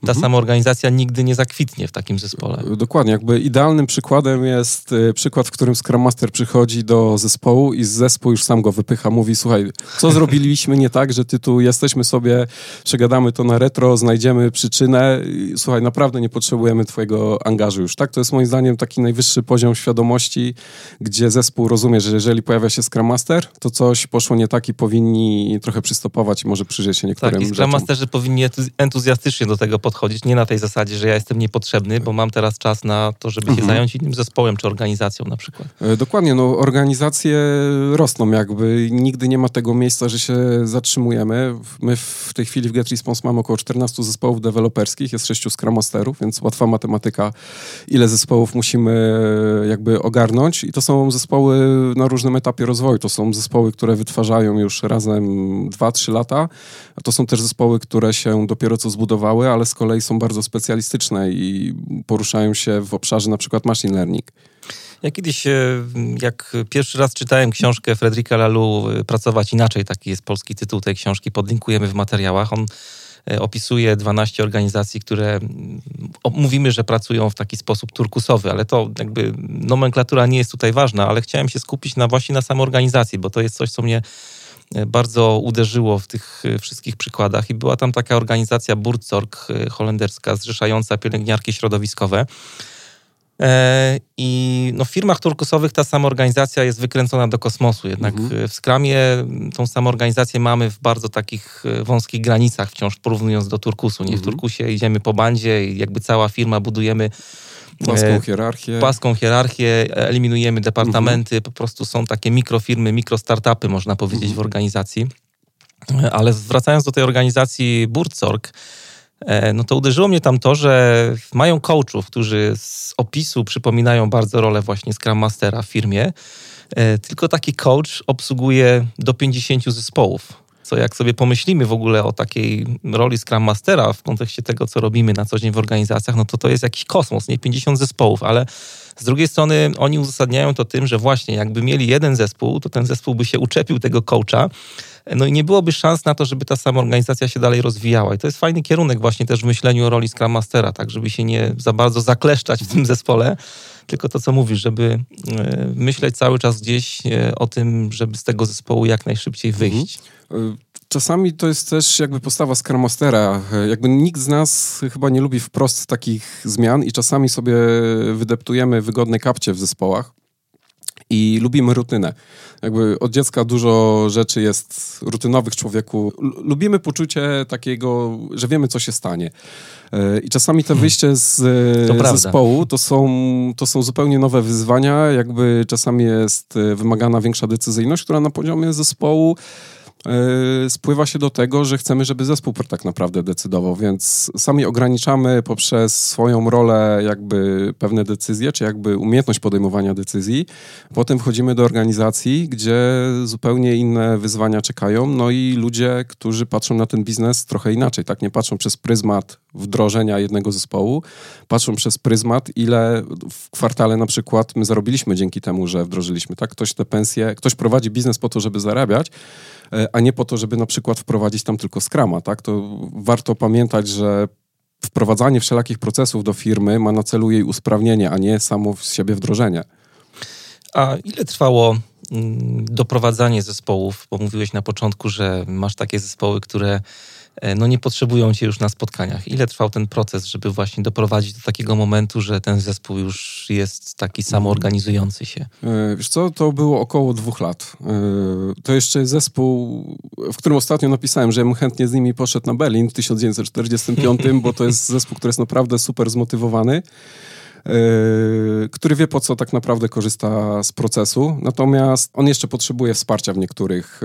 ta mhm. sama organizacja nigdy nie zakwitnie w takim zespole. Dokładnie, jakby idealnym przykładem jest y, przykład, w którym Scrum Master przychodzi do zespołu i zespół już sam go wypycha, mówi, słuchaj, co zrobiliśmy nie tak, że ty tu jesteśmy sobie, przegadamy to na retro, znajdziemy przyczynę, słuchaj, naprawdę nie potrzebujemy twojego angażu już, tak? To jest moim zdaniem taki najwyższy poziom świadomości, gdzie zespół rozumie, że jeżeli pojawia się Scrum Master, to coś poszło nie tak i powinni trochę przystopować i może przyjrzeć się niektórym tak, i Scrum Masterzy powinni entuzjastycznie do tego podchodzić, nie na tej zasadzie, że ja jestem niepotrzebny, bo mam teraz czas na to, żeby mhm. się zająć innym zespołem czy organizacją na przykład. E, dokładnie, no organizacje rosną jakby, nigdy nie ma tego miejsca, że się zatrzymujemy. My w tej chwili w Get Response mamy około 14 zespołów deweloperskich, jest 6 Scrum Masterów, więc łatwa matematyka, ile zespołów musimy jakby ogarnąć i to są zespoły na różnym etapie rozwoju. To są zespoły, które wytwarzają już razem 2-3 lata, a to są też zespoły, które się dopiero co zbudowały, ale kolei są bardzo specjalistyczne i poruszają się w obszarze na przykład machine learning. Ja kiedyś, e, jak pierwszy raz czytałem książkę Fredrika Lalu, e, Pracować inaczej, taki jest polski tytuł tej książki, podlinkujemy w materiałach. On e, opisuje 12 organizacji, które mówimy, że pracują w taki sposób turkusowy, ale to jakby nomenklatura nie jest tutaj ważna, ale chciałem się skupić na właśnie na samej organizacji, bo to jest coś, co mnie bardzo uderzyło w tych wszystkich przykładach i była tam taka organizacja Burzorg holenderska zrzeszająca pielęgniarki środowiskowe. E, I no, w firmach turkusowych ta sama organizacja jest wykręcona do kosmosu. Jednak mhm. w Skramie tą samą organizację mamy w bardzo takich e, wąskich granicach, wciąż porównując do turkusu. Nie w mhm. turkusie idziemy po bandzie i jakby cała firma budujemy Płaską e, hierarchię. Płaską hierarchię, eliminujemy departamenty, mhm. po prostu są takie mikrofirmy, mikrostartupy, można powiedzieć, mhm. w organizacji. Ale wracając do tej organizacji Burzorg, E, no to uderzyło mnie tam to, że mają coachów, którzy z opisu przypominają bardzo rolę właśnie Scrum Mastera w firmie, e, tylko taki coach obsługuje do 50 zespołów. Co jak sobie pomyślimy w ogóle o takiej roli Scrum Mastera w kontekście tego, co robimy na co dzień w organizacjach, no to to jest jakiś kosmos, nie 50 zespołów, ale z drugiej strony oni uzasadniają to tym, że właśnie jakby mieli jeden zespół, to ten zespół by się uczepił tego coacha, no i nie byłoby szans na to, żeby ta sama organizacja się dalej rozwijała. I to jest fajny kierunek właśnie też w myśleniu o roli Scrum Mastera, tak, żeby się nie za bardzo zakleszczać w tym zespole, tylko to, co mówisz, żeby e, myśleć cały czas gdzieś e, o tym, żeby z tego zespołu jak najszybciej mhm. wyjść. Mhm. Czasami to jest też jakby postawa Scrum Mastera. Jakby nikt z nas chyba nie lubi wprost takich zmian i czasami sobie wydeptujemy wygodne kapcie w zespołach i lubimy rutynę. Jakby od dziecka dużo rzeczy jest rutynowych człowieku. Lubimy poczucie takiego, że wiemy, co się stanie. E, I czasami to hmm. wyjście z to zespołu to są, to są zupełnie nowe wyzwania. Jakby czasami jest e, wymagana większa decyzyjność, która na poziomie zespołu E, spływa się do tego, że chcemy, żeby zespół tak naprawdę decydował, więc sami ograniczamy poprzez swoją rolę jakby pewne decyzje, czy jakby umiejętność podejmowania decyzji. Potem wchodzimy do organizacji, gdzie zupełnie inne wyzwania czekają, no i ludzie, którzy patrzą na ten biznes trochę inaczej, tak? Nie patrzą przez pryzmat wdrożenia jednego zespołu, patrzą przez pryzmat, ile w kwartale na przykład my zarobiliśmy dzięki temu, że wdrożyliśmy, tak? Ktoś te pensje, ktoś prowadzi biznes po to, żeby zarabiać, a nie po to, żeby na przykład wprowadzić tam tylko skrama, tak? To warto pamiętać, że wprowadzanie wszelakich procesów do firmy ma na celu jej usprawnienie, a nie samo z siebie wdrożenie. A ile trwało mm, doprowadzanie zespołów? Bo mówiłeś na początku, że masz takie zespoły, które E, no nie potrzebują cię już na spotkaniach. Ile trwał ten proces, żeby właśnie doprowadzić do takiego momentu, że ten zespół już jest taki samoorganizujący się? E, wiesz co, to było około dwóch lat. E, to jeszcze zespół, w którym ostatnio napisałem, że ja bym chętnie z nimi poszedł na Berlin w 1945, bo to jest zespół, który jest naprawdę super zmotywowany. Yy, który wie po co tak naprawdę korzysta z procesu, natomiast on jeszcze potrzebuje wsparcia w niektórych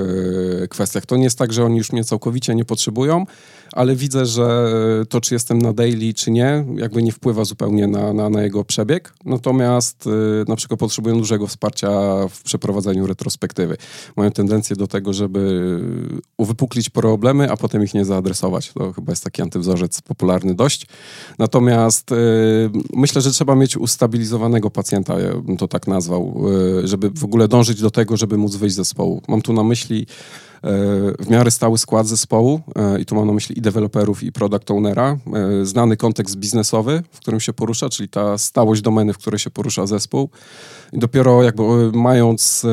yy, kwestiach. To nie jest tak, że oni już mnie całkowicie nie potrzebują, ale widzę, że to, czy jestem na daily, czy nie, jakby nie wpływa zupełnie na, na, na jego przebieg. Natomiast yy, na przykład potrzebują dużego wsparcia w przeprowadzeniu retrospektywy. Mają tendencję do tego, żeby uwypuklić problemy, a potem ich nie zaadresować. To chyba jest taki antywzorzec popularny dość. Natomiast myślę, że trzeba trzeba mieć ustabilizowanego pacjenta, ja bym to tak nazwał, e, żeby w ogóle dążyć do tego, żeby móc wyjść z zespołu. Mam tu na myśli e, w miarę stały skład zespołu e, i tu mam na myśli i deweloperów, i product ownera, znany kontekst biznesowy, w którym się porusza, czyli ta stałość domeny, w której się porusza zespół. I dopiero jakby mając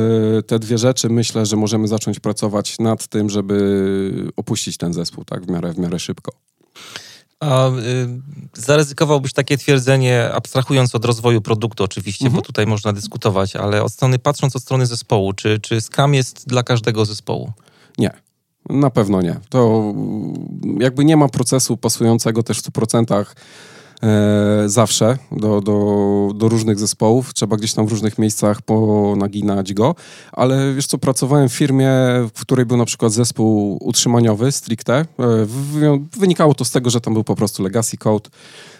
te dwie rzeczy, myślę, że możemy zacząć pracować nad tym, żeby opuścić ten zespół tak, w miarę, w miarę szybko. A y, zaryzykowałbyś takie twierdzenie, abstrahując od rozwoju produktu oczywiście, mhm. bo tutaj można dyskutować, ale od strony, patrząc od strony zespołu, czy, czy Scrum jest dla każdego zespołu? Nie. Na pewno nie. To jakby nie ma procesu pasującego też w 100% e, zawsze do, do, do różnych zespołów. Trzeba gdzieś tam w różnych miejscach ponaginać go. Ale wiesz co, pracowałem w firmie, w której był na przykład zespół utrzymaniowy stricte. E, wynikało to z tego, że tam był po prostu legacy code,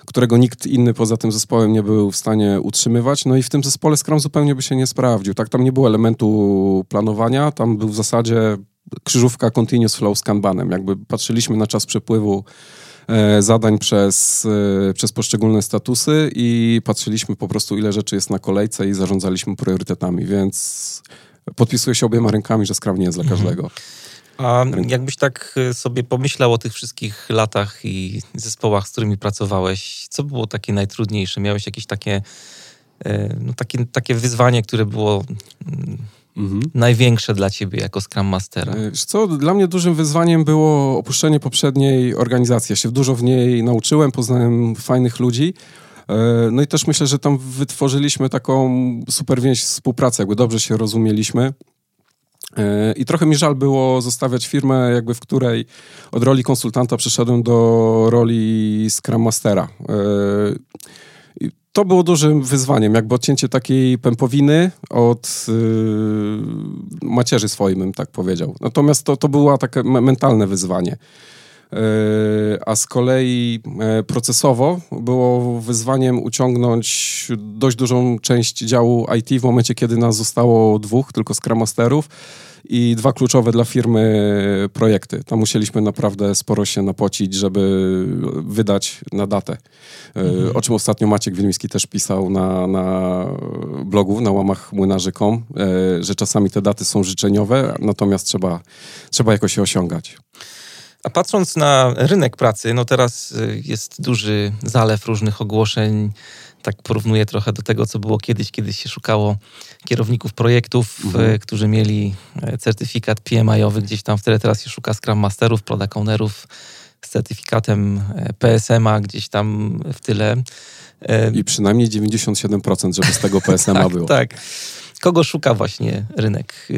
którego nikt inny poza tym zespołem nie był w stanie utrzymywać. No i w tym zespole Scrum zupełnie by się nie sprawdził. Tak, tam nie było elementu planowania, tam był w zasadzie krzyżówka continuous flow z kanbanem. Jakby patrzyliśmy na czas przepływu zadań przez, e, przez poszczególne statusy i patrzyliśmy po prostu, ile rzeczy jest na kolejce i zarządzaliśmy priorytetami, więc podpisuję się obiema rękami, że Scrum nie jest dla mhm. każdego. A jakbyś tak sobie pomyślał o tych wszystkich latach i zespołach, z którymi pracowałeś, co było takie najtrudniejsze? Miałeś jakieś takie, no takie, takie wyzwanie, które było mm, mhm. największe dla ciebie jako Scrum Mastera? E, co, dla mnie dużym wyzwaniem było opuszczenie poprzedniej organizacji. Ja się dużo w niej nauczyłem, poznałem fajnych ludzi. E, no i też myślę, że tam wytworzyliśmy taką super więź współpracy, jakby dobrze się rozumieliśmy. E, I trochę mi żal było zostawiać firmę, jakby w której od roli konsultanta przeszedłem do roli Scrum Mastera to było dużym wyzwaniem, jakby odcięcie takiej pępowiny od yy, macierzy swojej, bym tak powiedział. Natomiast to, to było takie mentalne wyzwanie. Yy, a z kolei yy, procesowo było wyzwaniem uciągnąć dość dużą część działu IT w momencie, kiedy nas zostało dwóch, tylko Scrum Masterów i dwa kluczowe dla firmy projekty. Tam musieliśmy naprawdę sporo się napocić, żeby wydać na datę. E, mhm. O czym ostatnio Maciek Wieliński też pisał na, na blogu, na łamach młynarzy.com, e, że czasami te daty są życzeniowe, natomiast trzeba, trzeba jakoś je osiągać. A patrząc na rynek pracy, no teraz y, jest duży zalew różnych ogłoszeń, tak porównuję trochę do tego, co było kiedyś, kiedy się szukało kierowników projektów, mhm. E, którzy mieli e, certyfikat PMI-owy gdzieś tam, wtedy teraz się szuka Scrum Masterów, Product Ownerów z certyfikatem e, PSM-a gdzieś tam w tyle. I przynajmniej 97%, żeby z tego [laughs] PSM-a tak, było. Tak kogo szuka właśnie rynek?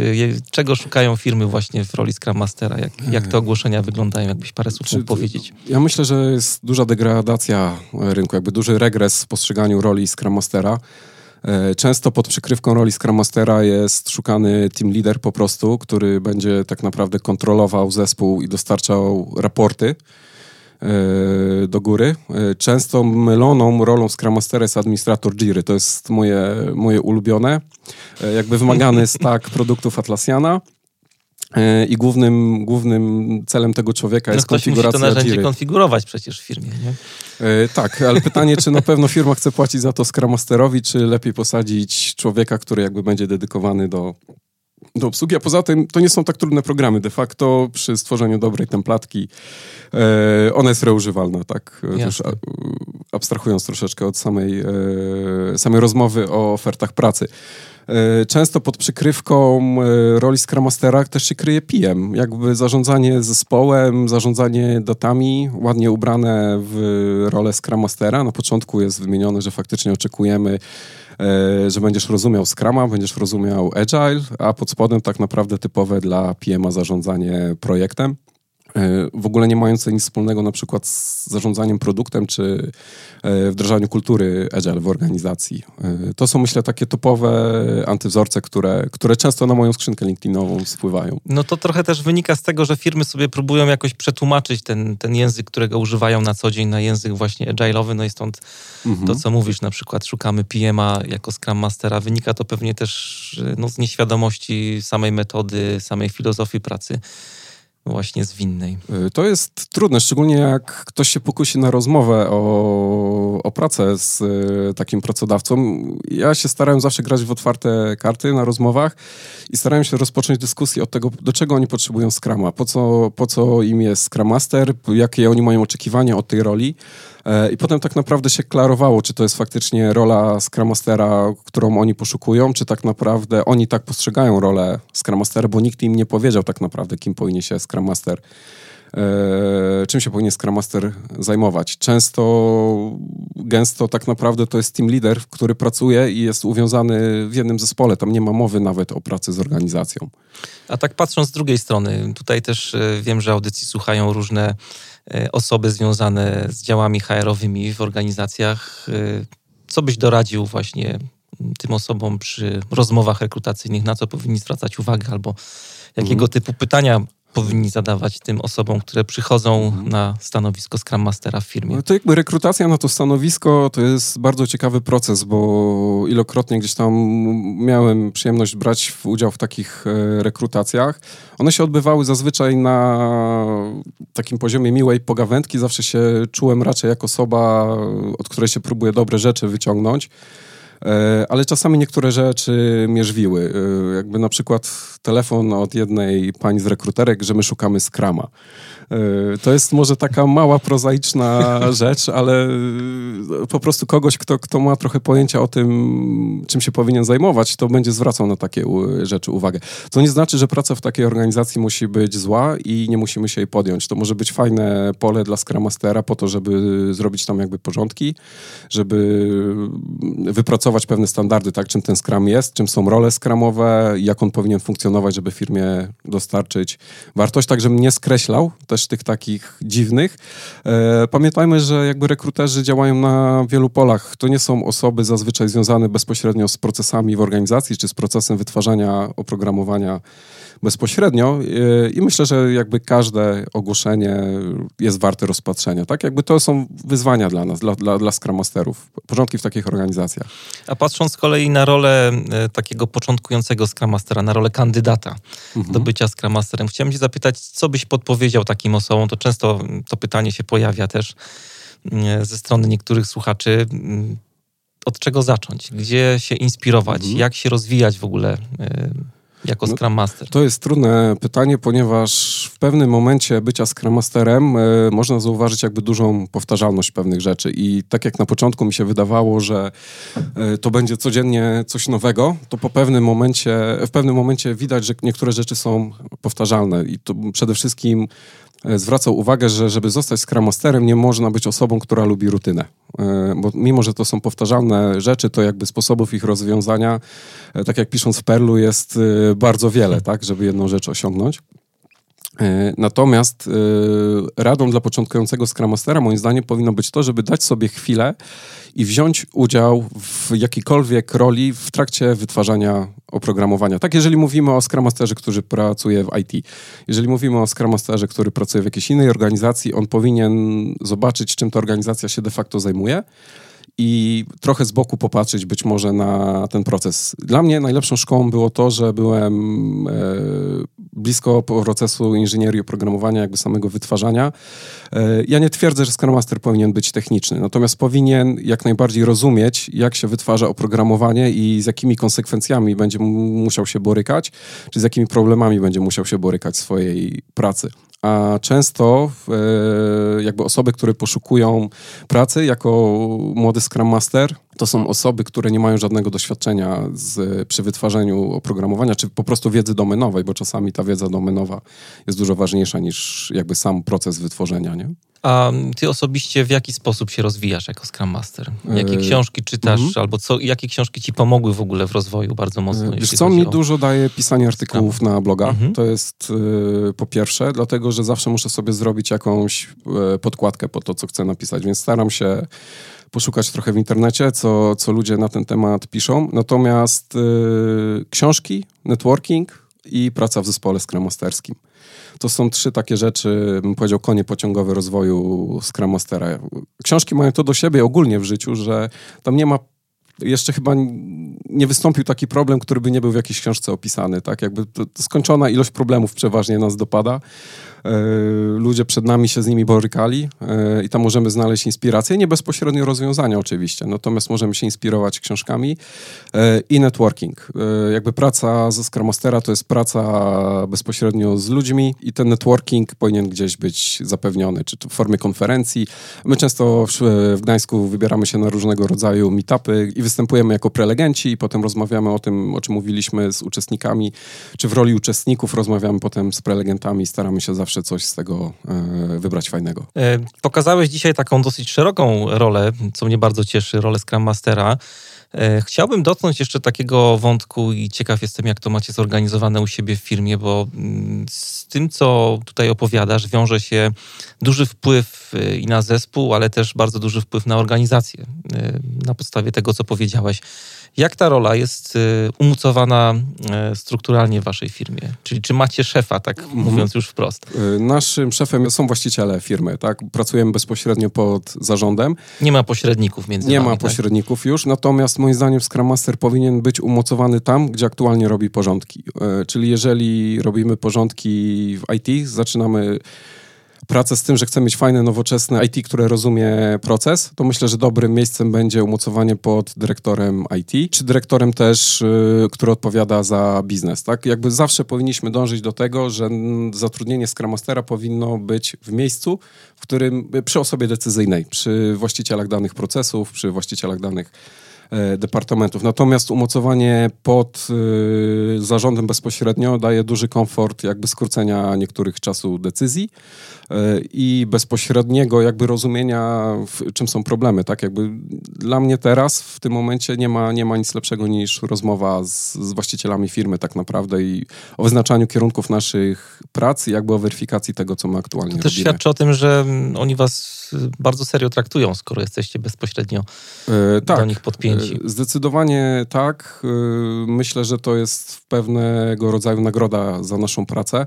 Czego szukają firmy właśnie w roli Scrum Mastera? Jak, jak te ogłoszenia wyglądają? Jakbyś parę słów mógł powiedzieć? Ja myślę, że jest duża degradacja rynku, jakby duży regres w postrzeganiu roli Scrum Mastera. E, często pod przykrywką roli Scrum Mastera jest szukany team leader po prostu, który będzie tak naprawdę kontrolował zespół i dostarczał raporty. E, do góry. E, często myloną rolą Scrum Mastera jest administrator Jiry. To jest moje, moje ulubione. E, jakby wymagany [laughs] stack produktów Atlassiana. I głównym, głównym celem tego człowieka no jest konfiguracja musi to narzędzie Jiry. konfigurować przecież w firmie, nie? tak, ale pytanie, czy na pewno firma chce płacić za to Scrum Masterowi, czy lepiej posadzić człowieka, który jakby będzie dedykowany do, do obsługi, a poza tym to nie są tak trudne programy. De facto przy stworzeniu dobrej templatki e, ona jest reużywalna, tak? Już abstrahując troszeczkę od samej, e, samej rozmowy o ofertach pracy. E, często pod przykrywką e, roli Scrum Mastera też się kryje PM. Jakby zarządzanie zespołem, zarządzanie datami, ładnie ubrane w rolę Scrum Mastera. Na początku jest wymienione, że faktycznie oczekujemy E, że będziesz rozumiał Scrama, będziesz rozumiał Agile, a pod spodem tak naprawdę typowe dla PMA zarządzanie projektem. E, w ogóle nie mające nic wspólnego na przykład z zarządzaniem produktem czy e, wdrażaniem kultury agile w organizacji. E, to są myślę takie topowe antywzorce, które, które często na moją skrzynkę LinkedInową spływają. No to trochę też wynika z tego, że firmy sobie próbują jakoś przetłumaczyć ten, ten język, którego używają na co dzień na język właśnie agile'owy, no i stąd mhm. to, co mówisz, na przykład szukamy PM'a jako Scrum Mastera, wynika to pewnie też no, z nieświadomości samej metody, samej filozofii pracy właśnie zwinnej. Y, to jest trudne, szczególnie jak ktoś się pokusi na rozmowę o, o pracę z y, takim pracodawcą. Ja się starałem zawsze grać w otwarte karty na rozmowach i starałem się rozpocząć dyskusję od tego, do czego oni potrzebują Scrama, po co, po co im jest Scrum Master, jakie oni mają oczekiwania od tej roli. E, I potem tak naprawdę się klarowało, czy to jest faktycznie rola Scrum Mastera, którą oni poszukują, czy tak naprawdę oni tak postrzegają rolę Scrum Mastera, bo nikt im nie powiedział tak naprawdę, kim powinien się Scrum Master e, czym się powinien Scrum Master zajmować. Często, gęsto tak naprawdę to jest team leader, który pracuje i jest uwiązany w jednym zespole. Tam nie ma mowy nawet o pracy z organizacją. A tak patrząc z drugiej strony, tutaj też e, wiem, że audycji słuchają różne osoby związane z działami HR-owymi w organizacjach. E, co byś doradził właśnie tym osobom przy rozmowach rekrutacyjnych, na co powinni zwracać uwagę, albo jakiego mhm. typu pytania powinni zadawać tym osobom, które przychodzą mhm. na stanowisko Scrum Mastera w firmie? No to jakby rekrutacja na to stanowisko to jest bardzo ciekawy proces, bo ilokrotnie gdzieś tam miałem przyjemność brać udział w takich e, rekrutacjach. One się odbywały zazwyczaj na takim poziomie miłej pogawędki. Zawsze się czułem raczej jak osoba, od której się próbuje dobre rzeczy wyciągnąć. E, ale czasami niektóre rzeczy mierzwiły. E, jakby na przykład telefon od jednej pani z rekruterek, że my szukamy skrama. E, to jest może taka mała, prozaiczna [laughs] rzecz, ale po prostu kogoś, kto, kto ma trochę pojęcia o tym, czym się powinien zajmować, to będzie zwracał na takie rzeczy uwagę. To nie znaczy, że praca w takiej organizacji musi być zła i nie musimy się jej podjąć. To może być fajne pole dla Scrum Mastera po to, żeby zrobić tam jakby porządki, żeby wypracować pewne standardy, tak, czym ten Scrum jest, czym są role Scrumowe, jak on powinien funkcjonować, żeby firmie dostarczyć wartość, tak żebym nie skreślał też też tych takich dziwnych. E, pamiętajmy, że jakby rekruterzy działają na wielu polach. To nie są osoby zazwyczaj związane bezpośrednio z procesami w organizacji, czy z procesem wytwarzania oprogramowania bezpośrednio e, i myślę, że jakby każde ogłoszenie jest warte rozpatrzenia. Tak? Jakby to są wyzwania dla nas, dla, dla, dla Scrum Masterów, porządki w takich organizacjach. A patrząc z kolei na rolę e, takiego początkującego Scrum Mastera, na rolę kandydata mhm. do bycia Scrum Masterem, chciałem cię zapytać, co byś podpowiedział takim osobom? To często to pytanie się pojawia też e, ze strony niektórych słuchaczy od czego zacząć, gdzie się inspirować, mhm. jak się rozwijać w ogóle jako no, Scrum Master? To jest trudne pytanie, ponieważ w pewnym momencie bycia Scrum Masterem y, można zauważyć jakby dużą powtarzalność pewnych rzeczy i tak jak na początku mi się wydawało, że y, to będzie codziennie coś nowego, to po pewnym momencie, w pewnym momencie widać, że niektóre rzeczy są powtarzalne i to przede wszystkim zwracał uwagę, że żeby zostać Scrum Masterem, nie można być osobą, która lubi rutynę. E, bo mimo, że to są powtarzalne rzeczy, to jakby sposobów ich rozwiązania, e, tak jak pisząc w Perlu, jest bardzo wiele, tak, żeby jedną rzecz osiągnąć. Natomiast radą dla początkującego Scrum moim zdaniem powinno być to, żeby dać sobie chwilę i wziąć udział w jakiejkolwiek roli w trakcie wytwarzania oprogramowania. Tak, jeżeli mówimy o Scrum który pracuje w IT. Jeżeli mówimy o Scrum który pracuje w jakiejś innej organizacji, on powinien zobaczyć, czym ta organizacja się de facto zajmuje i trochę z boku popatrzeć być może na ten proces. Dla mnie najlepszą szkołą było to, że byłem e, blisko procesu inżynierii oprogramowania, jakby samego wytwarzania. E, ja nie twierdzę, że Scrum Master powinien być techniczny, natomiast powinien jak najbardziej rozumieć, jak się wytwarza oprogramowanie i z jakimi konsekwencjami będzie musiał się borykać, czy z jakimi problemami będzie musiał się borykać w swojej pracy a często e, jakby osoby, które poszukują pracy jako młody Scrum Master, to są osoby, które nie mają żadnego doświadczenia z, przy wytwarzaniu oprogramowania, czy po prostu wiedzy domenowej, bo czasami ta wiedza domenowa jest dużo ważniejsza niż jakby sam proces wytworzenia, nie? A ty osobiście w jaki sposób się rozwijasz jako Scrum Master? Jakie yy, książki czytasz, mm -hmm. albo co, jakie książki ci pomogły w ogóle w rozwoju bardzo mocno? Wiesz co, mi o... dużo daje pisanie artykułów Scrum. na bloga. Mm -hmm. To jest y, po pierwsze, dlatego, że zawsze muszę sobie zrobić jakąś y, podkładkę po to, co chcę napisać, więc staram się poszukać trochę w internecie, co, co ludzie na ten temat piszą. Natomiast y, książki, networking i praca w zespole Scrum. To są trzy takie rzeczy, bym powiedział, konie pociągowe rozwoju Scrum. Książki mają to do siebie ogólnie w życiu, że tam nie ma jeszcze chyba nie wystąpił taki problem, który by nie był w jakiejś książce opisany, tak? Jakby skończona ilość problemów przeważnie nas dopada. E, ludzie przed nami się z nimi borykali e, i tam możemy znaleźć inspirację, nie bezpośrednio rozwiązania oczywiście, natomiast możemy się inspirować książkami e, i networking. Jakby praca ze Scrum Mastera to jest praca bezpośrednio z ludźmi i ten networking powinien gdzieś być zapewniony, czy w formie konferencji. My często w Gdańsku wybieramy się na różnego rodzaju meetupy i występujemy jako prelegenci i potem rozmawiamy o tym, o czym mówiliśmy z uczestnikami, czy w roli uczestników rozmawiamy potem z prelegentami, staramy się zawsze zawsze coś z tego e, wybrać fajnego. E, pokazałeś dzisiaj taką dosyć szeroką rolę, co mnie bardzo cieszy, rolę Scrum Mastera. E, chciałbym dotknąć jeszcze takiego wątku i ciekaw jestem, jak to macie zorganizowane u siebie w firmie, bo mm, z tym, co tutaj opowiadasz, wiąże się duży wpływ i na zespół, ale też bardzo duży wpływ na organizację. Na podstawie tego, co powiedziałeś. Jak ta rola jest umucowana strukturalnie w waszej firmie? Czyli czy macie szefa, tak mhm. mówiąc już wprost? Naszym szefem są właściciele firmy, tak? Pracujemy bezpośrednio pod zarządem. Nie ma pośredników między Nie ma tak? pośredników już, natomiast moim zdaniem Scrum Master powinien być umocowany tam, gdzie aktualnie robi porządki. Czyli jeżeli robimy porządki w IT, zaczynamy pracę z tym, że chcemy mieć fajne, nowoczesne IT, które rozumie proces, to myślę, że dobrym miejscem będzie umocowanie pod dyrektorem IT, czy dyrektorem też, yy, który odpowiada za biznes, tak? Jakby zawsze powinniśmy dążyć do tego, że zatrudnienie Scrum Mastera powinno być w miejscu, w którym, przy osobie decyzyjnej, przy właścicielach danych procesów, przy właścicielach danych departamentów. Natomiast umocowanie pod e, zarządem bezpośrednio daje duży komfort jakby skrócenia niektórych czasu decyzji e, i bezpośredniego jakby rozumienia, czym są problemy. Tak jakby dla mnie teraz w tym momencie nie ma, nie ma nic lepszego niż rozmowa z, z właścicielami firmy tak naprawdę i o wyznaczaniu kierunków naszych prac i jakby o weryfikacji tego, co my aktualnie to robimy. też świadczy o tym, że oni was bardzo serio traktują, skoro jesteście bezpośrednio e, tak, do nich podpięci. E, zdecydowanie tak. E, myślę, że to jest pewnego rodzaju nagroda za naszą pracę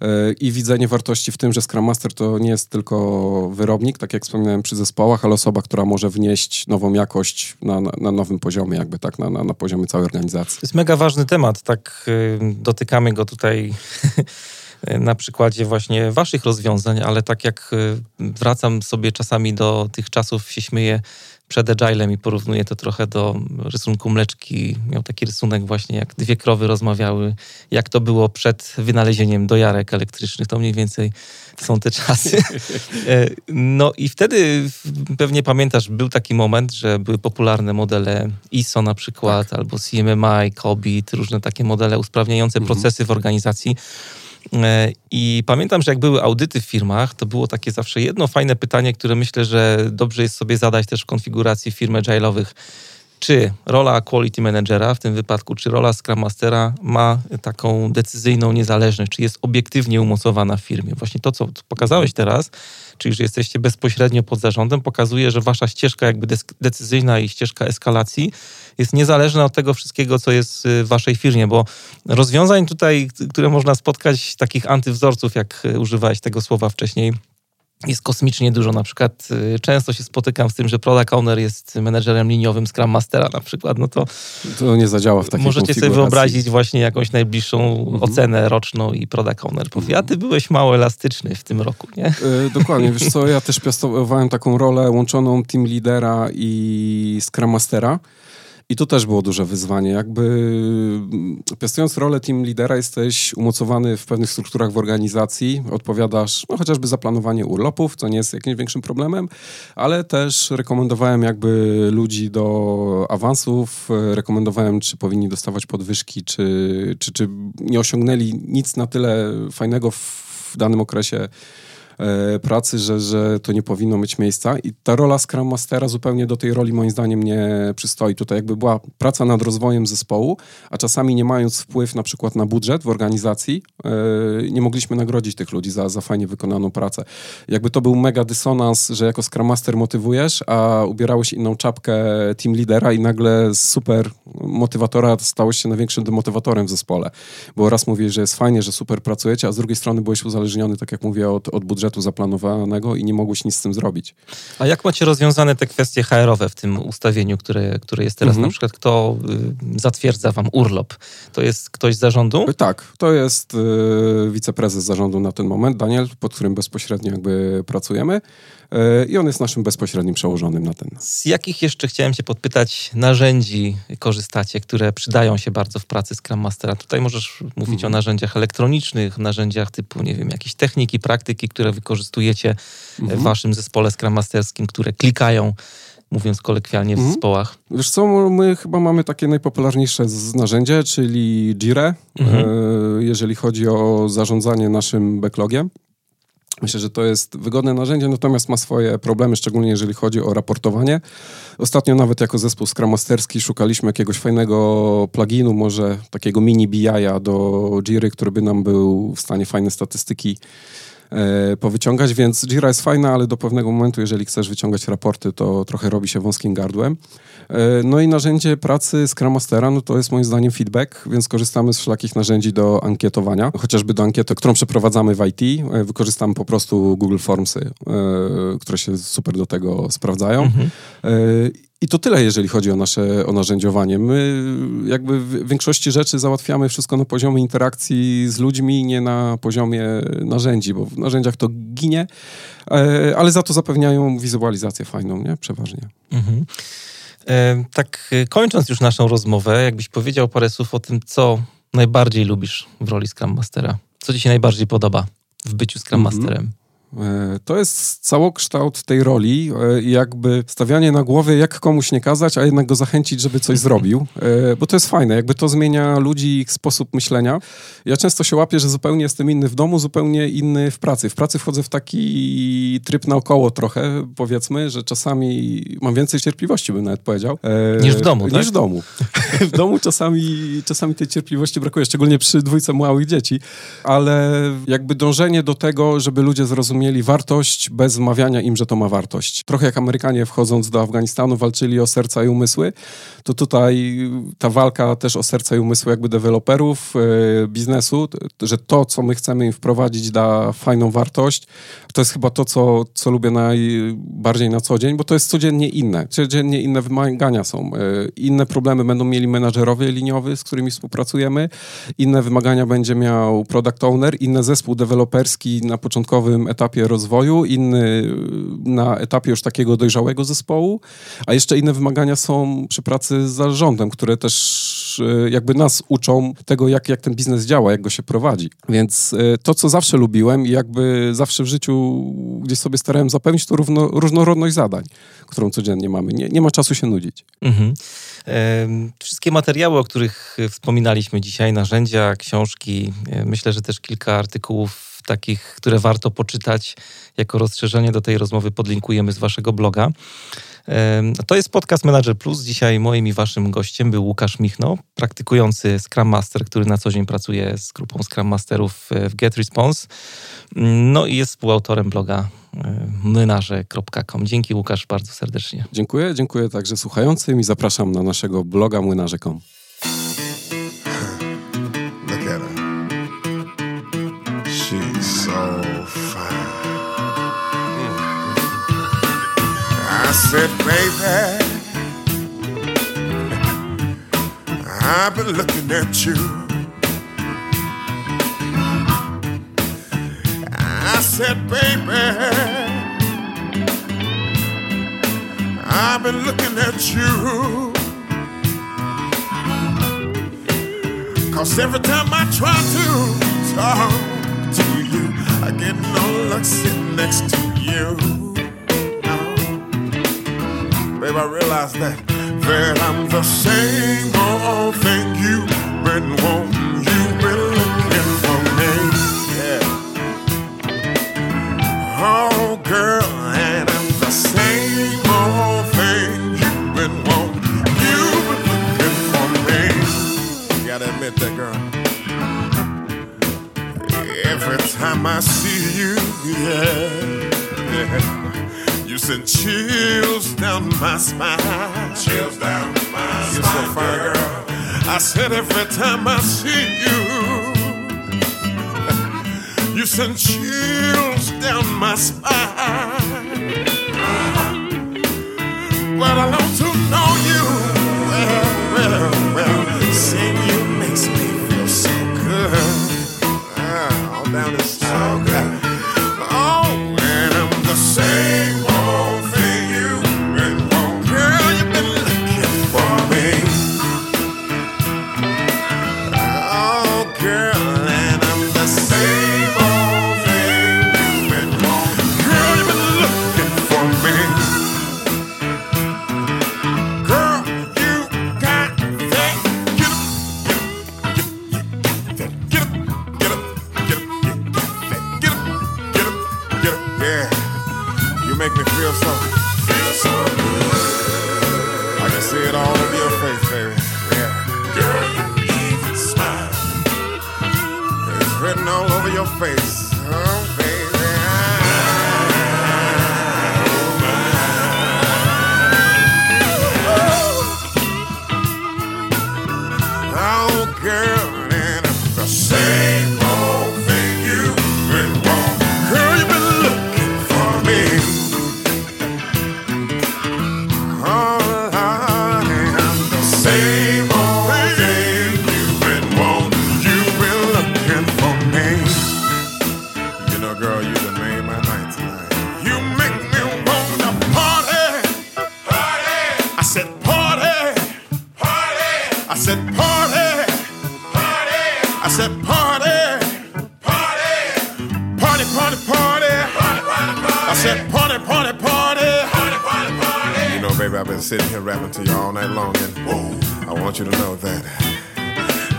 e, i widzenie wartości w tym, że Scrum Master to nie jest tylko wyrobnik, tak jak wspominałem przy zespołach, ale osoba, która może wnieść nową jakość na, na, na nowym poziomie, jakby tak, na, na, na poziomie całej organizacji. To jest mega ważny temat, tak dotykamy go tutaj [laughs] na przykładzie właśnie waszych rozwiązań, ale tak jak y, wracam sobie czasami do tych czasów, się śmieję przed Agilem i porównuję to trochę do rysunku mleczki. Miał taki rysunek właśnie, jak dwie krowy rozmawiały, jak to było przed wynalezieniem dojarek elektrycznych. To mniej więcej są te czasy. [laughs] E, no i wtedy pewnie pamiętasz, był taki moment, że były popularne modele ISO na przykład, tak. albo CMMI, COBIT, różne takie modele usprawniające mhm. procesy w organizacji. E, I pamiętam, że jak były audyty w firmach, to było takie zawsze jedno fajne pytanie, które myślę, że dobrze jest sobie zadać też w konfiguracji firm agile'owych. Czy rola quality managera, w tym wypadku, czy rola Scrum Mastera ma taką decyzyjną niezależność, czy jest obiektywnie umocowana w firmie? Właśnie to, co pokazałeś teraz, czyli że jesteście bezpośrednio pod zarządem, pokazuje, że wasza ścieżka jakby decyzyjna i ścieżka eskalacji jest niezależna od tego wszystkiego, co jest w waszej firmie, bo rozwiązań tutaj, które można spotkać, takich antywzorców, jak używałeś tego słowa wcześniej, jest kosmicznie dużo. Na przykład y, często się spotykam z tym, że product owner jest menedżerem liniowym Scrum Mastera na przykład, no to... To nie zadziała w takiej Możecie sobie wyobrazić właśnie jakąś najbliższą mhm. ocenę roczną i product owner powie, a ty byłeś mało elastyczny w tym roku, nie? Yy, dokładnie, wiesz co, ja też piastowałem taką rolę łączoną team lidera i Scrum Mastera. I to też było duże wyzwanie. Jakby mm, piastując rolę team lidera, jesteś umocowany w pewnych strukturach w organizacji, odpowiadasz no, chociażby za planowanie urlopów, co nie jest jakimś większym problemem, ale też rekomendowałem jakby ludzi do awansów, rekomendowałem, czy powinni dostawać podwyżki, czy, czy, czy nie osiągnęli nic na tyle fajnego w danym okresie pracy, że, że to nie powinno mieć miejsca. I ta rola Scrum Mastera zupełnie do tej roli moim zdaniem nie przystoi. Tutaj jakby była praca nad rozwojem zespołu, a czasami nie mając wpływ na przykład na budżet w organizacji, e, nie mogliśmy nagrodzić tych ludzi za, za fajnie wykonaną pracę. Jakby to był mega dysonans, że jako Scrum Master motywujesz, a ubierałeś inną czapkę team lidera i nagle z super motywatora stałeś się największym demotywatorem w zespole. Bo raz mówisz, że jest fajnie, że super pracujecie, a z drugiej strony byłeś uzależniony, tak jak mówię, od, od budżetu budżetu zaplanowanego i nie mogłeś nic z tym zrobić. A jak macie rozwiązane te kwestie HR-owe w tym ustawieniu, które, które jest teraz? Mhm. Na przykład kto y, zatwierdza wam urlop? To jest ktoś z zarządu? Y, tak, to jest y, wiceprezes zarządu na ten moment, Daniel, pod którym bezpośrednio jakby pracujemy. E, i on jest naszym bezpośrednim przełożonym na ten. Z jakich jeszcze chciałem cię podpytać narzędzi korzystacie, które przydają się bardzo w pracy Scrum Mastera? Tutaj możesz mówić mhm. o narzędziach elektronicznych, narzędziach typu, nie wiem, jakieś techniki, praktyki, które wykorzystujecie mhm. w waszym zespole Scrum Masterskim, które klikają mówiąc kolekwialnie w mhm. zespołach? Wiesz co, my chyba mamy takie najpopularniejsze narzędzie, czyli Jira, mhm. e, jeżeli chodzi o zarządzanie naszym backlogiem. Myślę, że to jest wygodne narzędzie, natomiast ma swoje problemy, szczególnie jeżeli chodzi o raportowanie. Ostatnio nawet jako zespół Scrum Masterski szukaliśmy jakiegoś fajnego pluginu, może takiego mini BI-a do Jiry, który by nam był w stanie fajne statystyki powyciągać, więc Jira jest fajna, ale do pewnego momentu, jeżeli chcesz wyciągać raporty, to trochę robi się wąskim gardłem. E, no i narzędzie pracy Scrum Mastera, no to jest moim zdaniem feedback, więc korzystamy z wszelakich narzędzi do ankietowania, chociażby do ankiety, którą przeprowadzamy w IT, e, wykorzystamy po prostu Google Formsy, e, które się super do tego sprawdzają. Mhm. I to tyle, jeżeli chodzi o nasze o narzędziowanie. My jakby w większości rzeczy załatwiamy wszystko na poziomie interakcji z ludźmi, nie na poziomie narzędzi, bo w narzędziach to ginie, ale za to zapewniają wizualizację fajną, nie? Przeważnie. Mhm. Tak kończąc już naszą rozmowę, jakbyś powiedział parę słów o tym, co najbardziej lubisz w roli Scrum Mastera? Co ci się najbardziej podoba w byciu Scrum mhm. Masterem? E, to jest całokształt tej roli, e, jakby stawianie na głowie, jak komuś nie kazać, a jednak go zachęcić, żeby coś [laughs] zrobił, e, bo to jest fajne, jakby to zmienia ludzi, ich sposób myślenia. Ja często się łapię, że zupełnie jestem inny w domu, zupełnie inny w pracy. W pracy wchodzę w taki tryb naokoło trochę, powiedzmy, że czasami mam więcej cierpliwości, bym nawet powiedział. Niż w domu, Niż tak? w domu. [laughs] w domu czasami, czasami tej cierpliwości brakuje, szczególnie przy dwójce małych dzieci, ale jakby dążenie do tego, żeby ludzie zrozumieli, mieli wartość bez wmawiania im, że to ma wartość. Trochę jak Amerykanie wchodząc do Afganistanu walczyli o serca i umysły, to tutaj ta walka też o serca i umysły jakby deweloperów, e, biznesu, że to, co my chcemy im wprowadzić da fajną wartość, to jest chyba to, co, co lubię najbardziej na co dzień, bo to jest codziennie inne. Codziennie inne wymagania są. E, inne problemy będą mieli menadżerowie liniowi, z którymi współpracujemy, inne wymagania będzie miał product owner, inny zespół deweloperski na początkowym etapie etapie rozwoju, inny na etapie już takiego dojrzałego zespołu, a jeszcze inne wymagania są przy pracy z zarządem, które też e, jakby nas uczą tego, jak, jak ten biznes działa, jak go się prowadzi. Więc e, to, co zawsze lubiłem i jakby zawsze w życiu gdzieś sobie starałem zapewnić, to równo, różnorodność zadań, którą codziennie mamy. Nie, nie ma czasu się nudzić. Mhm. Wszystkie materiały, o których wspominaliśmy dzisiaj, narzędzia, książki, e, myślę, że też kilka artykułów takich, które warto poczytać jako rozszerzenie do tej rozmowy podlinkujemy z waszego bloga. To jest podcast Manager Plus. Dzisiaj moim i waszym gościem był Łukasz Michno, praktykujący Scrum Master, który na co dzień pracuje z grupą Scrum Masterów w GetResponse. No i jest współautorem bloga młynarze.com. Dzięki Łukasz bardzo serdecznie. Dziękuję, dziękuję także słuchającym i zapraszam na naszego bloga młynarze.com. I said, baby, I've been looking at you. I said, baby, I've been looking at you. Cause every time I try to talk to you, I get no luck sitting next to you babe, I realize that that I'm the same oh, oh, old thing you've been wanting, you've been looking for me. Yeah. Oh, girl, and I'm the same oh, old thing you've been wanting, you've been looking for me. You gotta admit that, girl. Every time I see you, yeah. yeah. [laughs] You send chills down my spine. Chills down my spine. You're so fine, girl. I said every time I see you, you send chills down my spine. But I party. I said party, party. I said party, party, party, party, party. I said party, party, party, party, party, party. You know, baby, I've been sitting here rapping to you all night long, and I want you to know that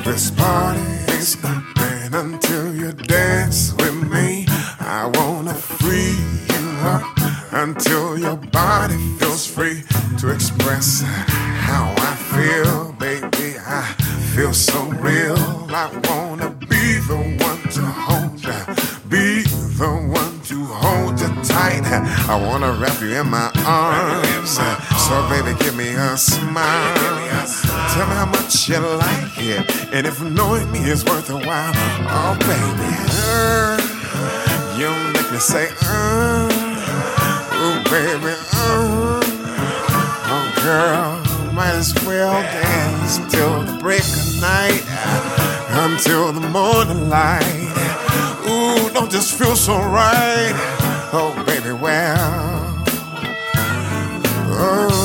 this party ain't stopping until you dance with me. I wanna free you up until your body feels free to express I wanna wrap you in my arms. So, baby, give me a smile. Tell me how much you like it, and if knowing me is worth a while. Oh, baby, uh, you make me say, uh, oh, baby, uh, oh, girl, might as well dance till the break of night, until the morning light. Ooh, don't just feel so right. Oh, baby, well, oh.